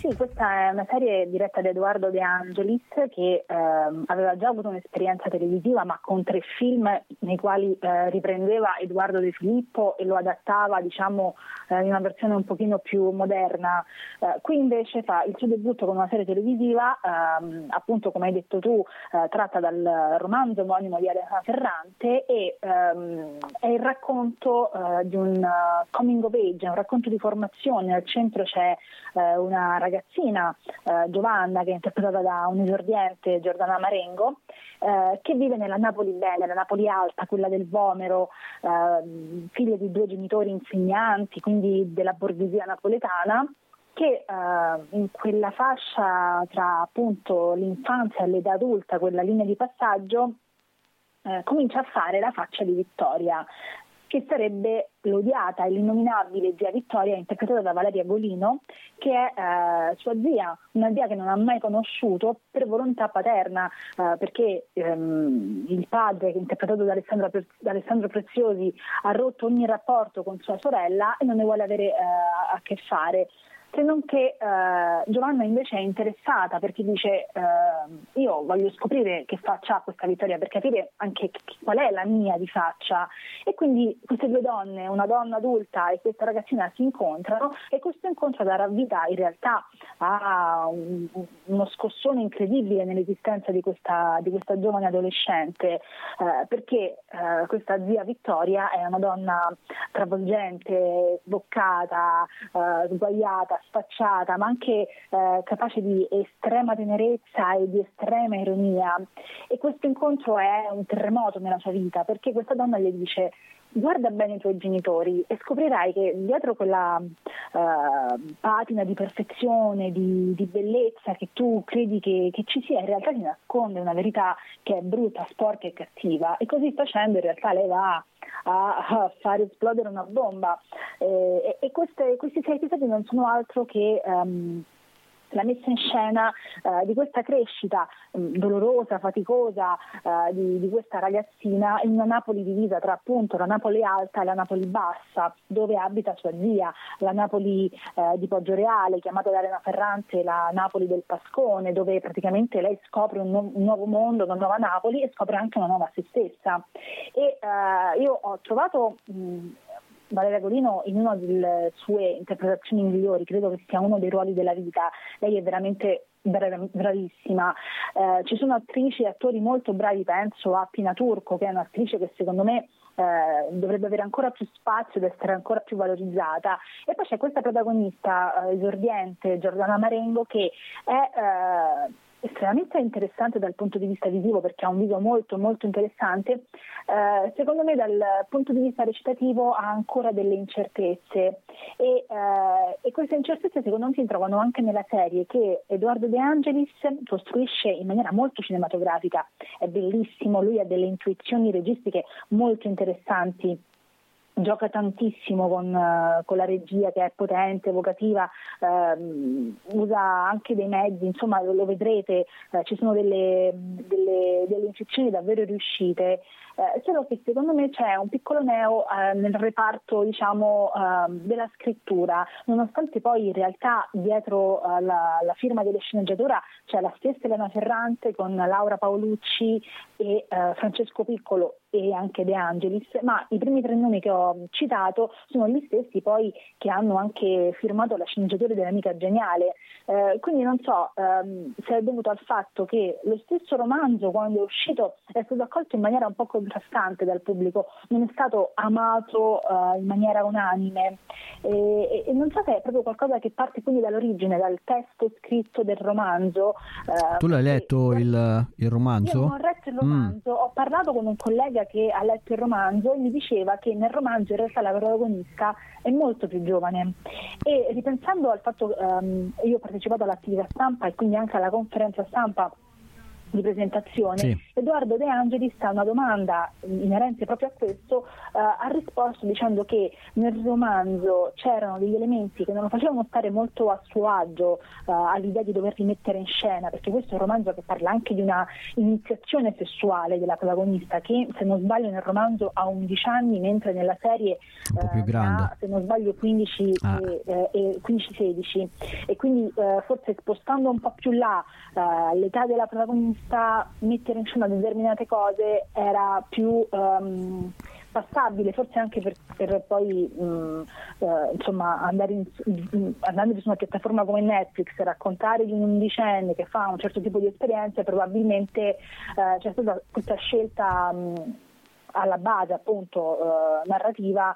Sì, questa è una serie diretta da Edoardo De Angelis che ehm, aveva già avuto un'esperienza televisiva ma con tre film nei quali eh, riprendeva Edoardo De Filippo e lo adattava diciamo in una versione un pochino più moderna. Eh, qui invece fa il suo debutto con una serie televisiva ehm, appunto come hai detto tu eh, tratta dal romanzo omonimo di Alessandra Ferrante e ehm, è il racconto eh, di un coming of age, un racconto di formazione, al centro c'è eh, una ragazzina, eh, Giovanna, che è interpretata da un esordiente, Giordana Marengo, eh, che vive nella Napoli bella, la Napoli alta, quella del Vomero, eh, figlia di due genitori insegnanti, quindi della borghesia napoletana che eh, in quella fascia tra appunto l'infanzia e l'età adulta, quella linea di passaggio, eh, comincia a fare la faccia di Vittoria, che sarebbe l'odiata e l'innominabile zia Vittoria, interpretata da Valeria Golino, che è eh, sua zia, una zia che non ha mai conosciuto per volontà paterna, eh, perché ehm, il padre, interpretato da Alessandro, da Alessandro, Preziosi, ha rotto ogni rapporto con sua sorella e non ne vuole avere eh, a che fare se non che eh, Giovanna invece è interessata perché dice eh, io voglio scoprire che faccia ha questa vittoria per capire anche qual è la mia di faccia. E quindi queste due donne, una donna adulta e questa ragazzina si incontrano e questo incontro darà vita in realtà a un, uno scossone incredibile nell'esistenza di questa, di questa giovane adolescente eh, perché eh, questa zia Vittoria è una donna travolgente, boccata, eh, sguaiata, spacciata, ma anche eh, capace di estrema tenerezza e di estrema ironia. E questo incontro è un terremoto nella sua vita, perché questa donna gli dice guarda bene i tuoi genitori e scoprirai che dietro quella uh, patina di perfezione, di, di, bellezza che tu credi che, che, ci sia, in realtà si nasconde una verità che è brutta, sporca e cattiva. E così facendo in realtà lei va a, a far esplodere una bomba. Eh, e, e queste, questi sei episodi non sono altro che um, la messa in scena eh, di questa crescita mh, mm, dolorosa, faticosa eh, di, di, questa ragazzina in una Napoli divisa tra appunto la Napoli alta e la Napoli bassa, dove abita sua zia, la Napoli eh, di Poggioreale, chiamata da Elena Ferrante la Napoli del Pascone, dove praticamente lei scopre un, nu- un, nuovo mondo, una nuova Napoli e scopre anche una nuova se stessa. E eh, io ho trovato mh, Valeria Golino in una delle sue interpretazioni migliori, credo che sia uno dei ruoli della vita, lei è veramente bravissima. Eh, ci sono attrici e attori molto bravi, penso a Pina Turco, che è un'attrice che secondo me eh, dovrebbe avere ancora più spazio ed essere ancora più valorizzata. E poi c'è questa protagonista eh, esordiente, Giordana Marengo, che è eh, estremamente interessante dal punto di vista visivo perché ha un video molto molto interessante, eh, secondo me dal punto di vista recitativo ha ancora delle incertezze. E, eh, e, queste incertezze secondo me si trovano anche nella serie che Edoardo De Angelis costruisce in maniera molto cinematografica, è bellissimo, lui ha delle intuizioni registiche molto interessanti gioca tantissimo con, uh, con, la regia che è potente, evocativa, uh, usa anche dei mezzi, insomma lo, lo vedrete, uh, ci sono delle, delle, delle davvero riuscite eh, solo che secondo me c'è un piccolo neo eh, nel reparto diciamo, eh, della scrittura, nonostante poi in realtà dietro eh, la, la, firma dell'esceneggiatura c'è la stessa Elena Ferrante con Laura Paolucci e eh, Francesco Piccolo e anche De Angelis, ma i primi tre nomi che ho citato sono gli stessi poi che hanno anche firmato la sceneggiatura dell'amica geniale. Eh, quindi non so ehm, se è dovuto al fatto che lo stesso romanzo quando è uscito è stato accolto in maniera un po' contrastante dal pubblico, non è stato amato uh, in maniera unanime e, e, non so se è proprio qualcosa che parte quindi dall'origine, dal testo scritto del romanzo. Uh, tu l'hai letto il, il, romanzo? Io non ho letto il romanzo, mm. ho parlato con un collega che ha letto il romanzo e mi diceva che nel romanzo in realtà la protagonista è molto più giovane e ripensando al fatto, um, io ho partecipato all'attività stampa e quindi anche alla conferenza stampa di presentazione, Sì. Edoardo De Angelis a una domanda inerente proprio a questo eh, ha risposto dicendo che nel romanzo c'erano degli elementi che non lo facevano stare molto a suo agio eh, all'idea di dover rimettere in scena, perché questo è un romanzo che parla anche di una iniziazione sessuale della protagonista che se non sbaglio nel romanzo ha 11 anni mentre nella serie eh, ha, se non sbaglio 15 Ah. e, eh, e 15-16 e quindi eh, forse spostando un po' più là eh, l'età della protagonista mettere in scena determinate cose era più ehm, passabile forse anche per, per poi mh, eh, insomma andare in, in- andando su una piattaforma come Netflix raccontare di un undicenne che fa un certo tipo di esperienze probabilmente eh, c'è stata questa scelta mh, alla base appunto eh, narrativa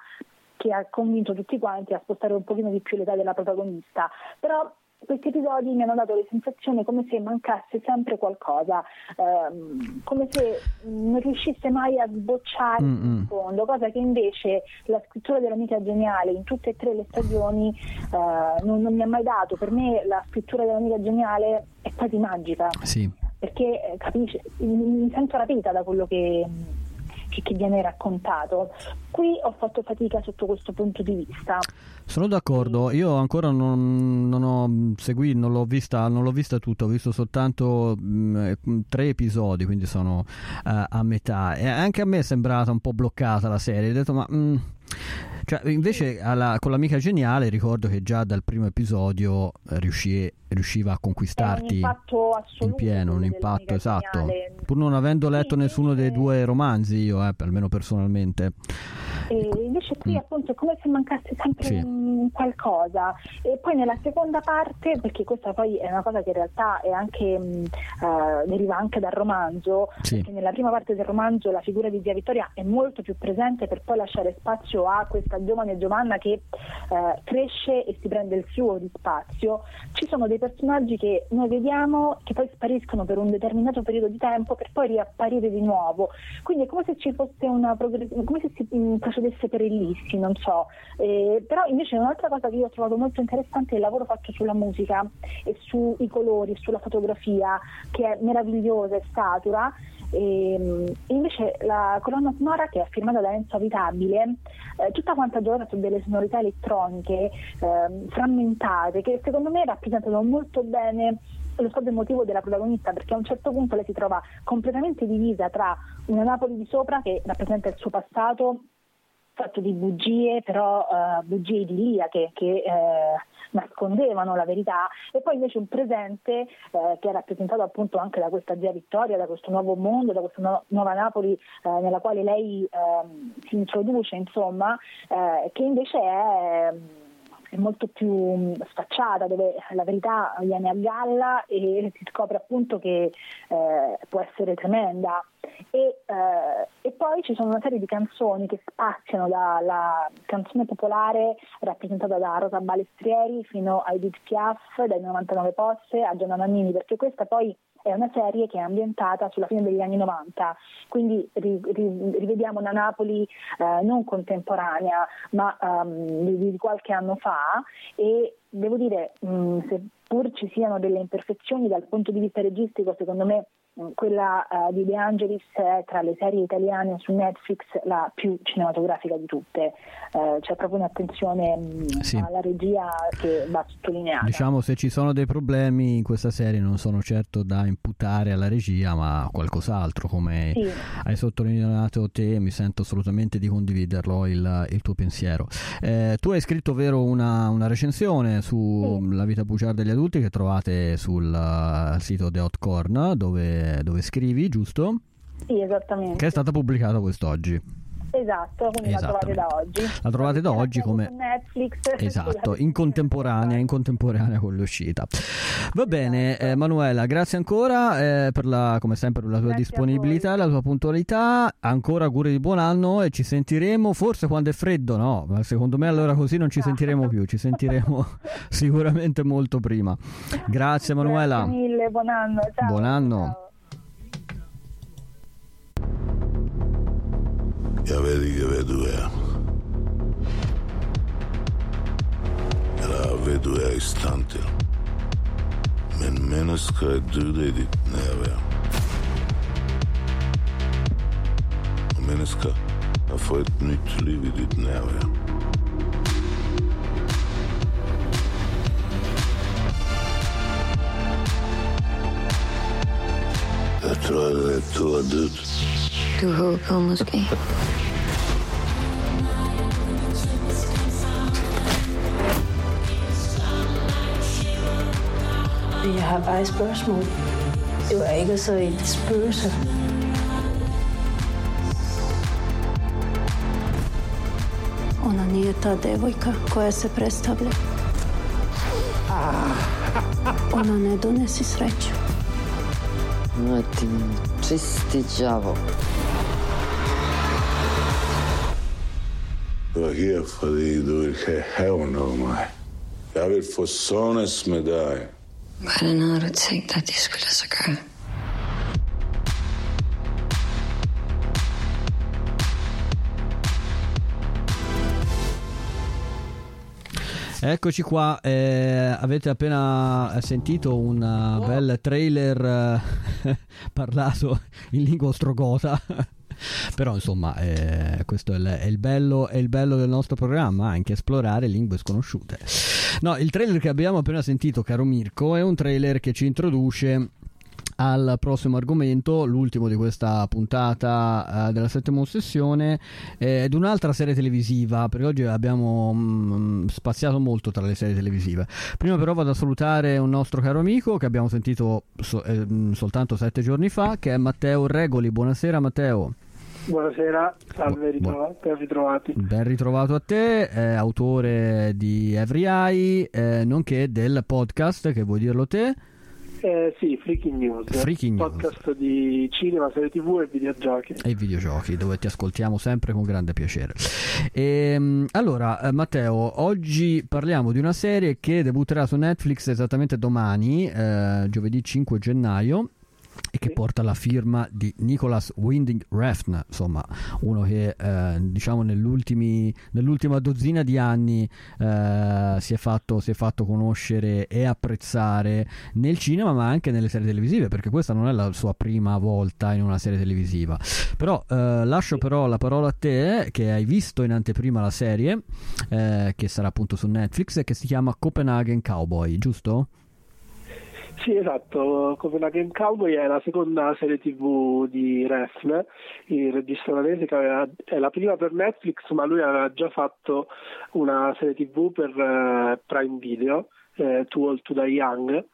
che ha convinto tutti quanti a spostare un pochino di più l'età della protagonista. Però questi episodi mi hanno dato la sensazione come se mancasse sempre qualcosa, ehm, come se non riuscisse mai a sbocciare Mm-mm. in fondo, cosa che invece la scrittura dell'amica geniale in tutte e tre le stagioni eh, non, non mi ha mai dato. Per me la scrittura dell'amica geniale è quasi magica Sì. perché eh, capisci, mi sento rapita da quello che, che- che viene raccontato. Qui ho fatto fatica sotto questo punto di vista. Sono d'accordo, io ancora non, non ho seguito, non l'ho vista, non l'ho vista tutta, ho visto soltanto mh, eh, tre episodi, quindi sono eh, a metà. E anche a me è sembrata un po' bloccata la serie. Ho detto, ma mh, cioè, invece alla- con l'amica geniale ricordo che già dal primo episodio eh, riuscì- riusciva a conquistarti impatto in pieno, un impatto esatto. geniale. Pur non avendo letto nessuno dei due romanzi, io, eh, almeno personalmente. E invece qui Mm. appunto è come se mancasse sempre Sì. qualcosa e poi nella seconda parte perché questa poi è una cosa che in realtà è anche, mh, eh, deriva anche dal romanzo Sì. perché nella prima parte del romanzo la figura di Zia Vittoria è molto più presente per poi lasciare spazio a questa giovane Giovanna che eh, cresce e si prende il suo di spazio ci sono dei personaggi che noi vediamo che poi spariscono per un determinato periodo di tempo per poi riapparire di nuovo quindi è come se ci fosse una progressione come se si mh, procedesse per ellissi non so. Eh, però invece un'altra cosa che io ho trovato molto interessante è il lavoro fatto sulla musica e sui colori sulla fotografia che è meravigliosa e satura. E, e invece la colonna sonora che è firmata da Enzo Avitabile eh, tutta quanta giocata su delle sonorità elettroniche ehm, frammentate che secondo me rappresentano molto bene lo stato emotivo della protagonista perché a un certo punto lei si trova completamente divisa tra una Napoli di sopra che rappresenta il suo passato fatto di bugie, però eh, bugie idilliache che eh, nascondevano la verità, e poi invece un presente eh, che è rappresentato appunto anche da questa zia Vittoria, da questo nuovo mondo, da questa nu- nuova Napoli eh, nella quale lei ehm, si introduce, insomma, eh, che invece è è molto più mh, sfacciata, dove la verità viene a galla e si scopre appunto che eh, può essere tremenda. E, eh, e poi ci sono una serie di canzoni che spaziano dalla canzone popolare rappresentata da Rosa Balestrieri fino a Edith Piaf, dai 99 Posse a Gianna Nannini, perché questa poi è una serie che è ambientata sulla fine degli anni 90, quindi ri- ri- rivediamo una Napoli eh, non contemporanea, ma ehm, di, di qualche anno fa e devo dire, mh, seppur ci siano delle imperfezioni dal punto di vista registico, secondo me quella eh, di De Angelis è tra le serie italiane su Netflix la più cinematografica di tutte, Eh, c'è proprio un'attenzione mh, Sì. alla regia che va sottolineata. Diciamo se ci sono dei problemi in questa serie non sono certo da imputare alla regia ma a qualcos'altro come Sì. hai sottolineato te mi sento assolutamente di condividerlo il, il tuo pensiero Eh, tu hai scritto vero una, una recensione sulla vita bugiarda degli adulti che trovate sul eh, sito The Hot Corn dove, dove scrivi giusto? Sì, esattamente. che è stata pubblicata quest'oggi Esatto, quindi la trovate da oggi. la trovate da oggi come Netflix. <laughs> Esatto, in contemporanea, in contemporanea con l'uscita. Va bene, Esatto. eh, Manuela, grazie ancora eh, per la, come sempre per la tua disponibilità, la tua puntualità. Ancora auguri di buon anno e ci sentiremo forse quando è freddo, no? Ma secondo me allora così non ci sentiremo più, ci sentiremo <laughs> sicuramente molto prima. Grazie Manuela. Grazie mille, buon anno. Ciao. Buon anno. Ja, Ya ve ve duea. Era ve duea istante. Men människa dödade nerver. Och människa har fått ett nytt liv i ditt nerver. Jag tror att det är två död. Du håber måske. Jeg har bare et spørgsmål. Det var ikke så et spøgelse. Ona nije ta devojka koja se predstavlja. Ona ne donesi sreću. Ma ti čisti đavo. Du er her, fordi du have hævn over mig. Jeg vil forsones med dig. Hvordan havde du tænkt dig, at det skulle gøre? Eccoci qua, eh, avete appena sentito un uh, bel trailer eh, <laughs> parlato in lingua ostrogota. <laughs> Però insomma, eh, questo è il, è, il bello, è il bello del nostro programma, anche esplorare lingue sconosciute. No, il trailer che abbiamo appena sentito, caro Mirko, è un trailer che ci introduce al prossimo argomento, l'ultimo di questa puntata uh, della settima ossessione, ed un'altra serie televisiva, perché oggi abbiamo mm, spaziato molto tra le serie televisive. Prima però vado a salutare un nostro caro amico che abbiamo sentito so, eh, soltanto sette giorni fa, che è Matteo Regoli. Buonasera Matteo. Buonasera, salve, ritrovati, ben ritrovati. Ben ritrovato a te, eh, autore di Every Eye, eh, nonché del podcast, che vuoi dirlo te? Eh, sì, Freaking News, Freaking podcast News. di cinema, serie tv e videogiochi. E videogiochi, dove ti ascoltiamo sempre con grande piacere. E, ehm, allora, eh, Matteo, oggi parliamo di una serie che debutterà su Netflix esattamente domani, eh, giovedì 5 gennaio e che porta la firma di Nicholas Winding Refn, insomma, uno che eh, diciamo nell'ultima dozzina di anni eh, si, è fatto, si, è fatto, conoscere e apprezzare nel cinema, ma anche nelle serie televisive, perché questa non è la sua prima volta in una serie televisiva. Però eh, lascio però la parola a te, che hai visto in anteprima la serie, eh, che sarà appunto su Netflix, e che si chiama Copenhagen Cowboy, giusto? Sì, esatto, Copenhagen Cowboy è la seconda serie tv di Refn, il regista danese che aveva, è la prima per Netflix, ma lui aveva già fatto una serie tv per uh, Prime Video, eh, Too Old to Die Young,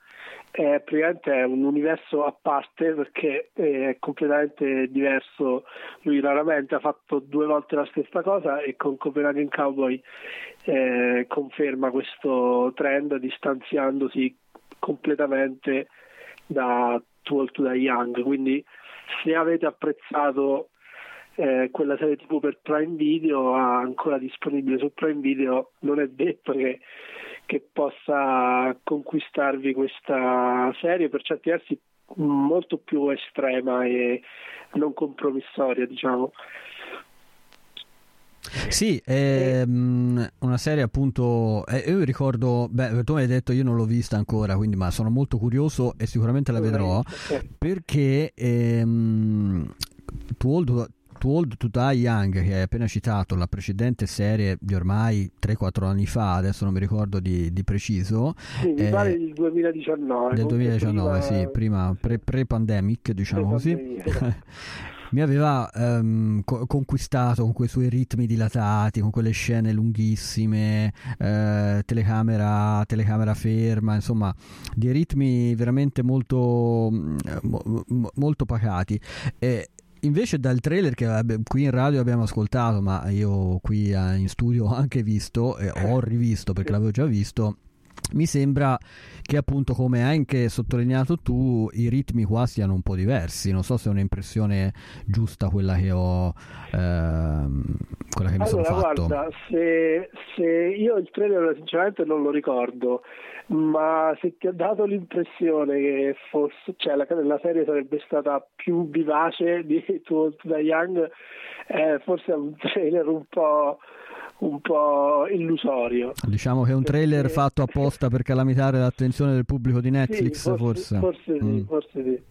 è praticamente un universo a parte perché è completamente diverso. Lui raramente ha fatto due volte la stessa cosa e con Copenhagen Cowboy eh, conferma questo trend distanziandosi completamente da Too Old to Die Young. Quindi se avete apprezzato eh, quella serie TV per Prime Video ancora disponibile su Prime Video, non è detto che che possa conquistarvi questa serie per certi versi molto più estrema e non compromissoria, diciamo. Sì, è um, una serie appunto, eh, io ricordo, beh, tu mi hai detto io non l'ho vista ancora, quindi ma sono molto curioso e sicuramente la vedrò perché ehm, Too Old Too Old to Die Young, che hai appena citato, la precedente serie di ormai 3-4 anni fa, adesso non mi ricordo di, di preciso. Sì, mi eh, pare del 2019. Del 2019, prima... sì, prima pre, pre-pandemic, diciamo così. <laughs> mi aveva um, co- conquistato con quei suoi ritmi dilatati, con quelle scene lunghissime, eh, telecamera, telecamera ferma, insomma, dei ritmi veramente molto, mo- molto pacati. E, Invece dal trailer che qui in radio abbiamo ascoltato, ma io qui eh, in studio ho anche visto e ho rivisto perché l'avevo già visto, mi sembra che appunto come hai anche sottolineato tu i ritmi qua siano un po' diversi. Non so se è un'impressione giusta quella che ho ehm, quella che mi allora, sono fatto. guarda se, se io il trailer sinceramente non lo ricordo ma se ti ha dato l'impressione che fosse, cioè la, la serie sarebbe stata più vivace di Too da Young eh, forse è un <laughs> trailer un po' un po' illusorio. Diciamo che è un trailer perché... fatto apposta per calamitare l'attenzione del pubblico di Netflix, sì, forse. Forse, forse sì, mm. forse sì.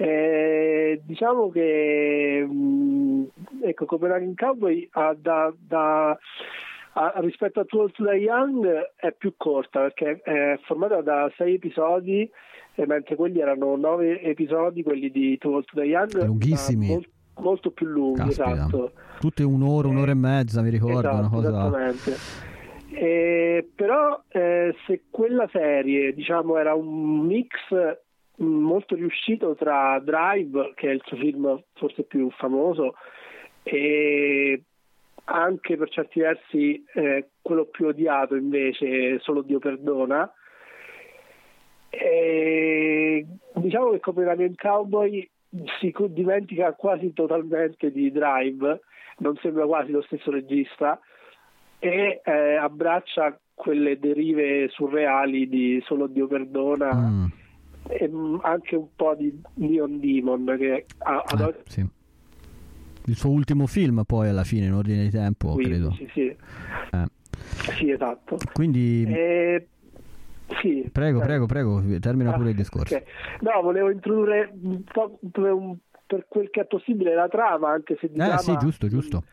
Eh, diciamo che mh, ecco, Copenhagen Cowboy ha da, da a, rispetto a Too Old to Die Young è più corta perché è formata da sei episodi mentre quelli erano nove episodi quelli di Too Old to Die Young lunghissimi molto, molto più lunghi Caspita. esatto. Tutte un'ora un'ora e mezza mi ricordo esatto, una cosa esattamente. Eh, però eh, se quella serie diciamo era un mix mh, molto riuscito tra Drive che è il suo film forse più famoso e anche per certi versi eh, quello più odiato invece solo Dio perdona. E diciamo che Copenhagen Cowboy si dimentica quasi totalmente di Drive non sembra quasi lo stesso regista e eh, abbraccia quelle derive surreali di Solo Dio perdona Mm. e mh, anche un po' di Neon Demon che a- ad Eh, oggi sì. il suo ultimo film poi alla fine in ordine di tempo credo sì, sì. Eh. Sì, esatto. quindi Eh, sì. prego eh. prego prego termina pure il discorso Ok. No, volevo introdurre un po' per, quel che è possibile la trama, anche se di eh sì giusto giusto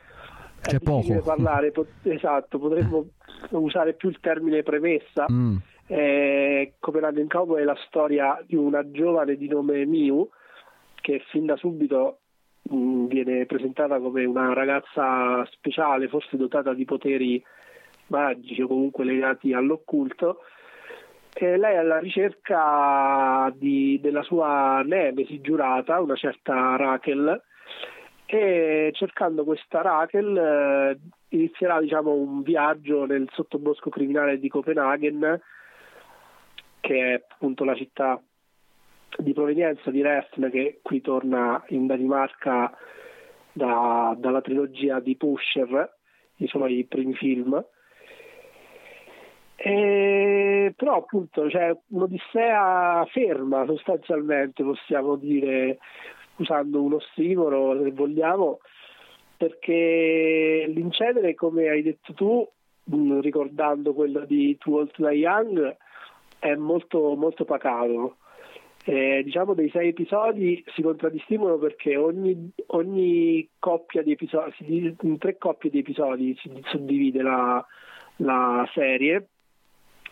è c'è poco parlare. po- esatto, potremmo usare più il termine premessa. Mm. Eh, Copenhagen Cowboy è la storia di una giovane di nome Miu che fin da subito mh, viene presentata come una ragazza speciale, forse dotata di poteri magici o comunque legati all'occulto. E lei è alla ricerca di- della sua nemesi giurata, una certa Raquel, e cercando questa Raquel eh, inizierà diciamo, un viaggio nel sottobosco criminale di Copenaghen, che è appunto la città di provenienza di Refn, che qui torna in Danimarca da- dalla trilogia di Pusher, i suoi primi film. E, però appunto c'è un'odissea ferma sostanzialmente possiamo dire usando uno ossimoro se vogliamo perché l'incedere come hai detto tu mh, ricordando quello di Too Old Die Young è molto, molto pacato Eh, diciamo dei sei episodi si contraddistinguono perché ogni, ogni coppia di episodi in tre coppie di episodi si suddivide la, la serie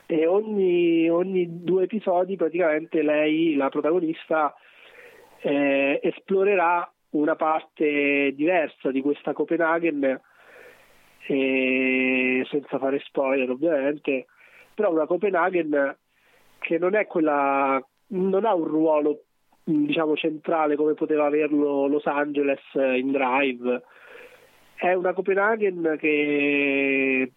e ogni, ogni due episodi praticamente lei, la protagonista, eh, esplorerà una parte diversa di questa Copenaghen, eh, senza fare spoiler ovviamente, però una Copenaghen che non è quella, non ha un ruolo diciamo centrale come poteva averlo Los Angeles in Drive, è una Copenaghen che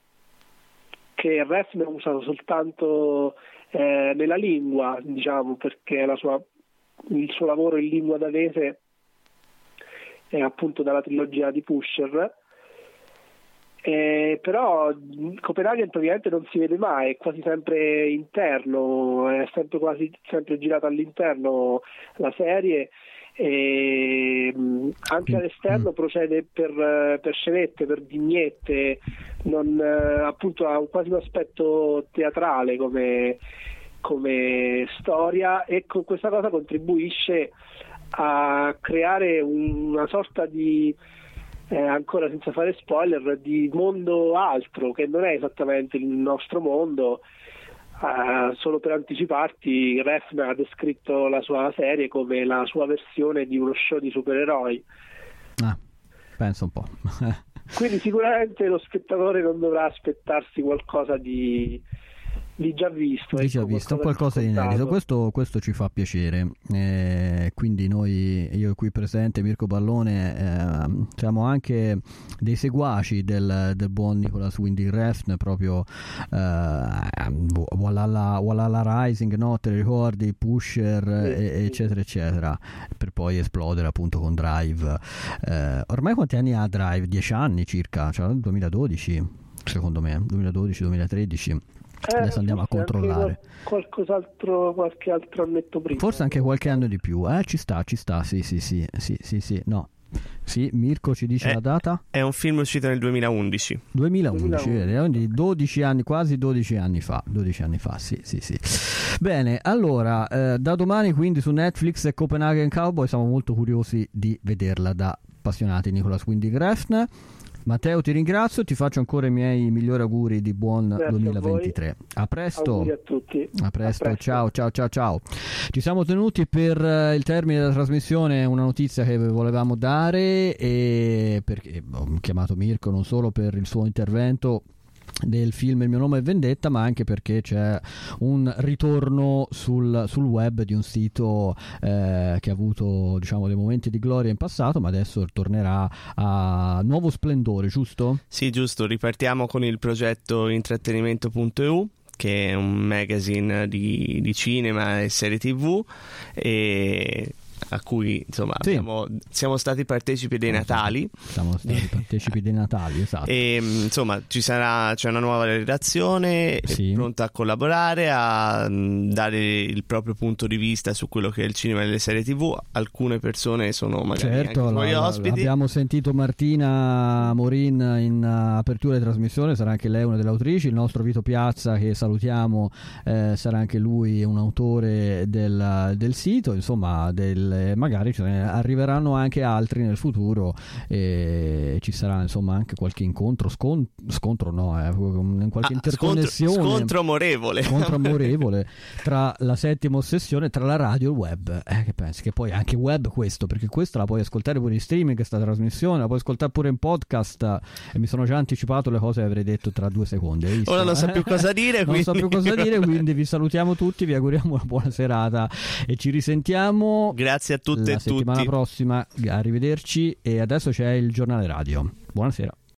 che Refn ha usato soltanto eh, nella lingua, diciamo, perché la sua- il suo lavoro in lingua danese è appunto dalla trilogia di Pusher. Eh, però Copenaghen praticamente non si vede mai, è quasi sempre interno, è sempre quasi sempre girata all'interno la serie e mh, anche all'esterno procede per, eh, per scenette, per vignette, non, eh, appunto ha un- quasi un aspetto teatrale come, come storia e con questa cosa contribuisce a creare una sorta di eh, ancora senza fare spoiler di mondo altro che non è esattamente il nostro mondo eh, solo per anticiparti Refn ha descritto la sua serie come la sua versione di uno show di supereroi Ah, pensa un po'. quindi sicuramente lo spettatore non dovrà aspettarsi qualcosa di, di già visto Dice ha ecco, visto qualcosa qualcosa di inedito, questo, questo ci fa piacere. Eh, quindi noi, io qui presente, Mirko Pallone, ehm, siamo anche dei seguaci del, del buon Nicolas Winding Refn, proprio eh, Walhalla, Walhalla Rising, no? te ricordi, Pusher, e- eccetera, eccetera, per poi esplodere appunto con Drive. Eh, ormai quanti anni ha Drive? 10 anni circa, cioè 2012 secondo me, 2012-2013. Eh, Adesso andiamo a controllare. qual- qualcos'altro, qualche altro annetto prima. Forse anche qualche anno di più, eh? Ci sta, ci sta, sì, sì, sì, sì, sì, sì, no. Sì, Mirko ci dice È- la data? È un film uscito nel 2011. 2011, vedi, quindi 12 anni, quasi 12 anni fa. 12 anni fa, sì, sì, sì. Bene, allora, eh, da domani quindi su Netflix e Copenhagen Cowboy siamo molto curiosi di vederla da appassionati Nicolas Windy Grefn. Matteo ti ringrazio, ti faccio ancora i miei migliori auguri di buon Grazie a 2023. A, presto. Auguri a tutti. A presto, A presto. ciao ciao ciao ciao. Ci siamo tenuti per eh, il termine della trasmissione una notizia che volevamo dare e perché ho chiamato Mirko non solo per il suo intervento del film Il mio nome è Vendetta, ma anche perché c'è un ritorno sul, sul web di un sito eh, che ha avuto diciamo dei momenti di gloria in passato, ma adesso tornerà a nuovo splendore, giusto? Sì, giusto, ripartiamo con il progetto intrattenimento.eu che è un magazine di, di cinema e serie tv e a cui insomma Sì. abbiamo- siamo stati partecipi dei Natali Siamo stati partecipi dei Natali, esatto. e mh, insomma ci sarà c'è una nuova redazione Sì. pronta a collaborare a mh, dare il proprio punto di vista su quello che è il cinema e le serie tv alcune persone sono magari Certo, anche la- ospiti abbiamo sentito Martina Morin in uh, apertura di trasmissione, sarà anche lei una delle autrici, il nostro Vito Piazza che salutiamo eh, sarà anche lui un autore del, del sito, insomma del- magari ce ne arriveranno anche altri nel futuro e ci sarà insomma anche qualche incontro, scon- scontro no, eh, qualche Ah, interconnessione. scontro amorevole. Scontro <laughs> amorevole tra la settima ossessione tra la radio e il web. Eh, che pensi? Che poi anche web questo perché questo la puoi ascoltare pure in streaming questa trasmissione la puoi ascoltare pure in podcast e mi sono già anticipato le cose che avrei detto tra due secondi visto? Ora non so più cosa dire, <laughs> non so più cosa dire <laughs> quindi vi salutiamo tutti vi auguriamo una buona serata e ci risentiamo. Grazie a tutte la e settimana tutti. prossima arrivederci e adesso c'è il giornale radio. Buonasera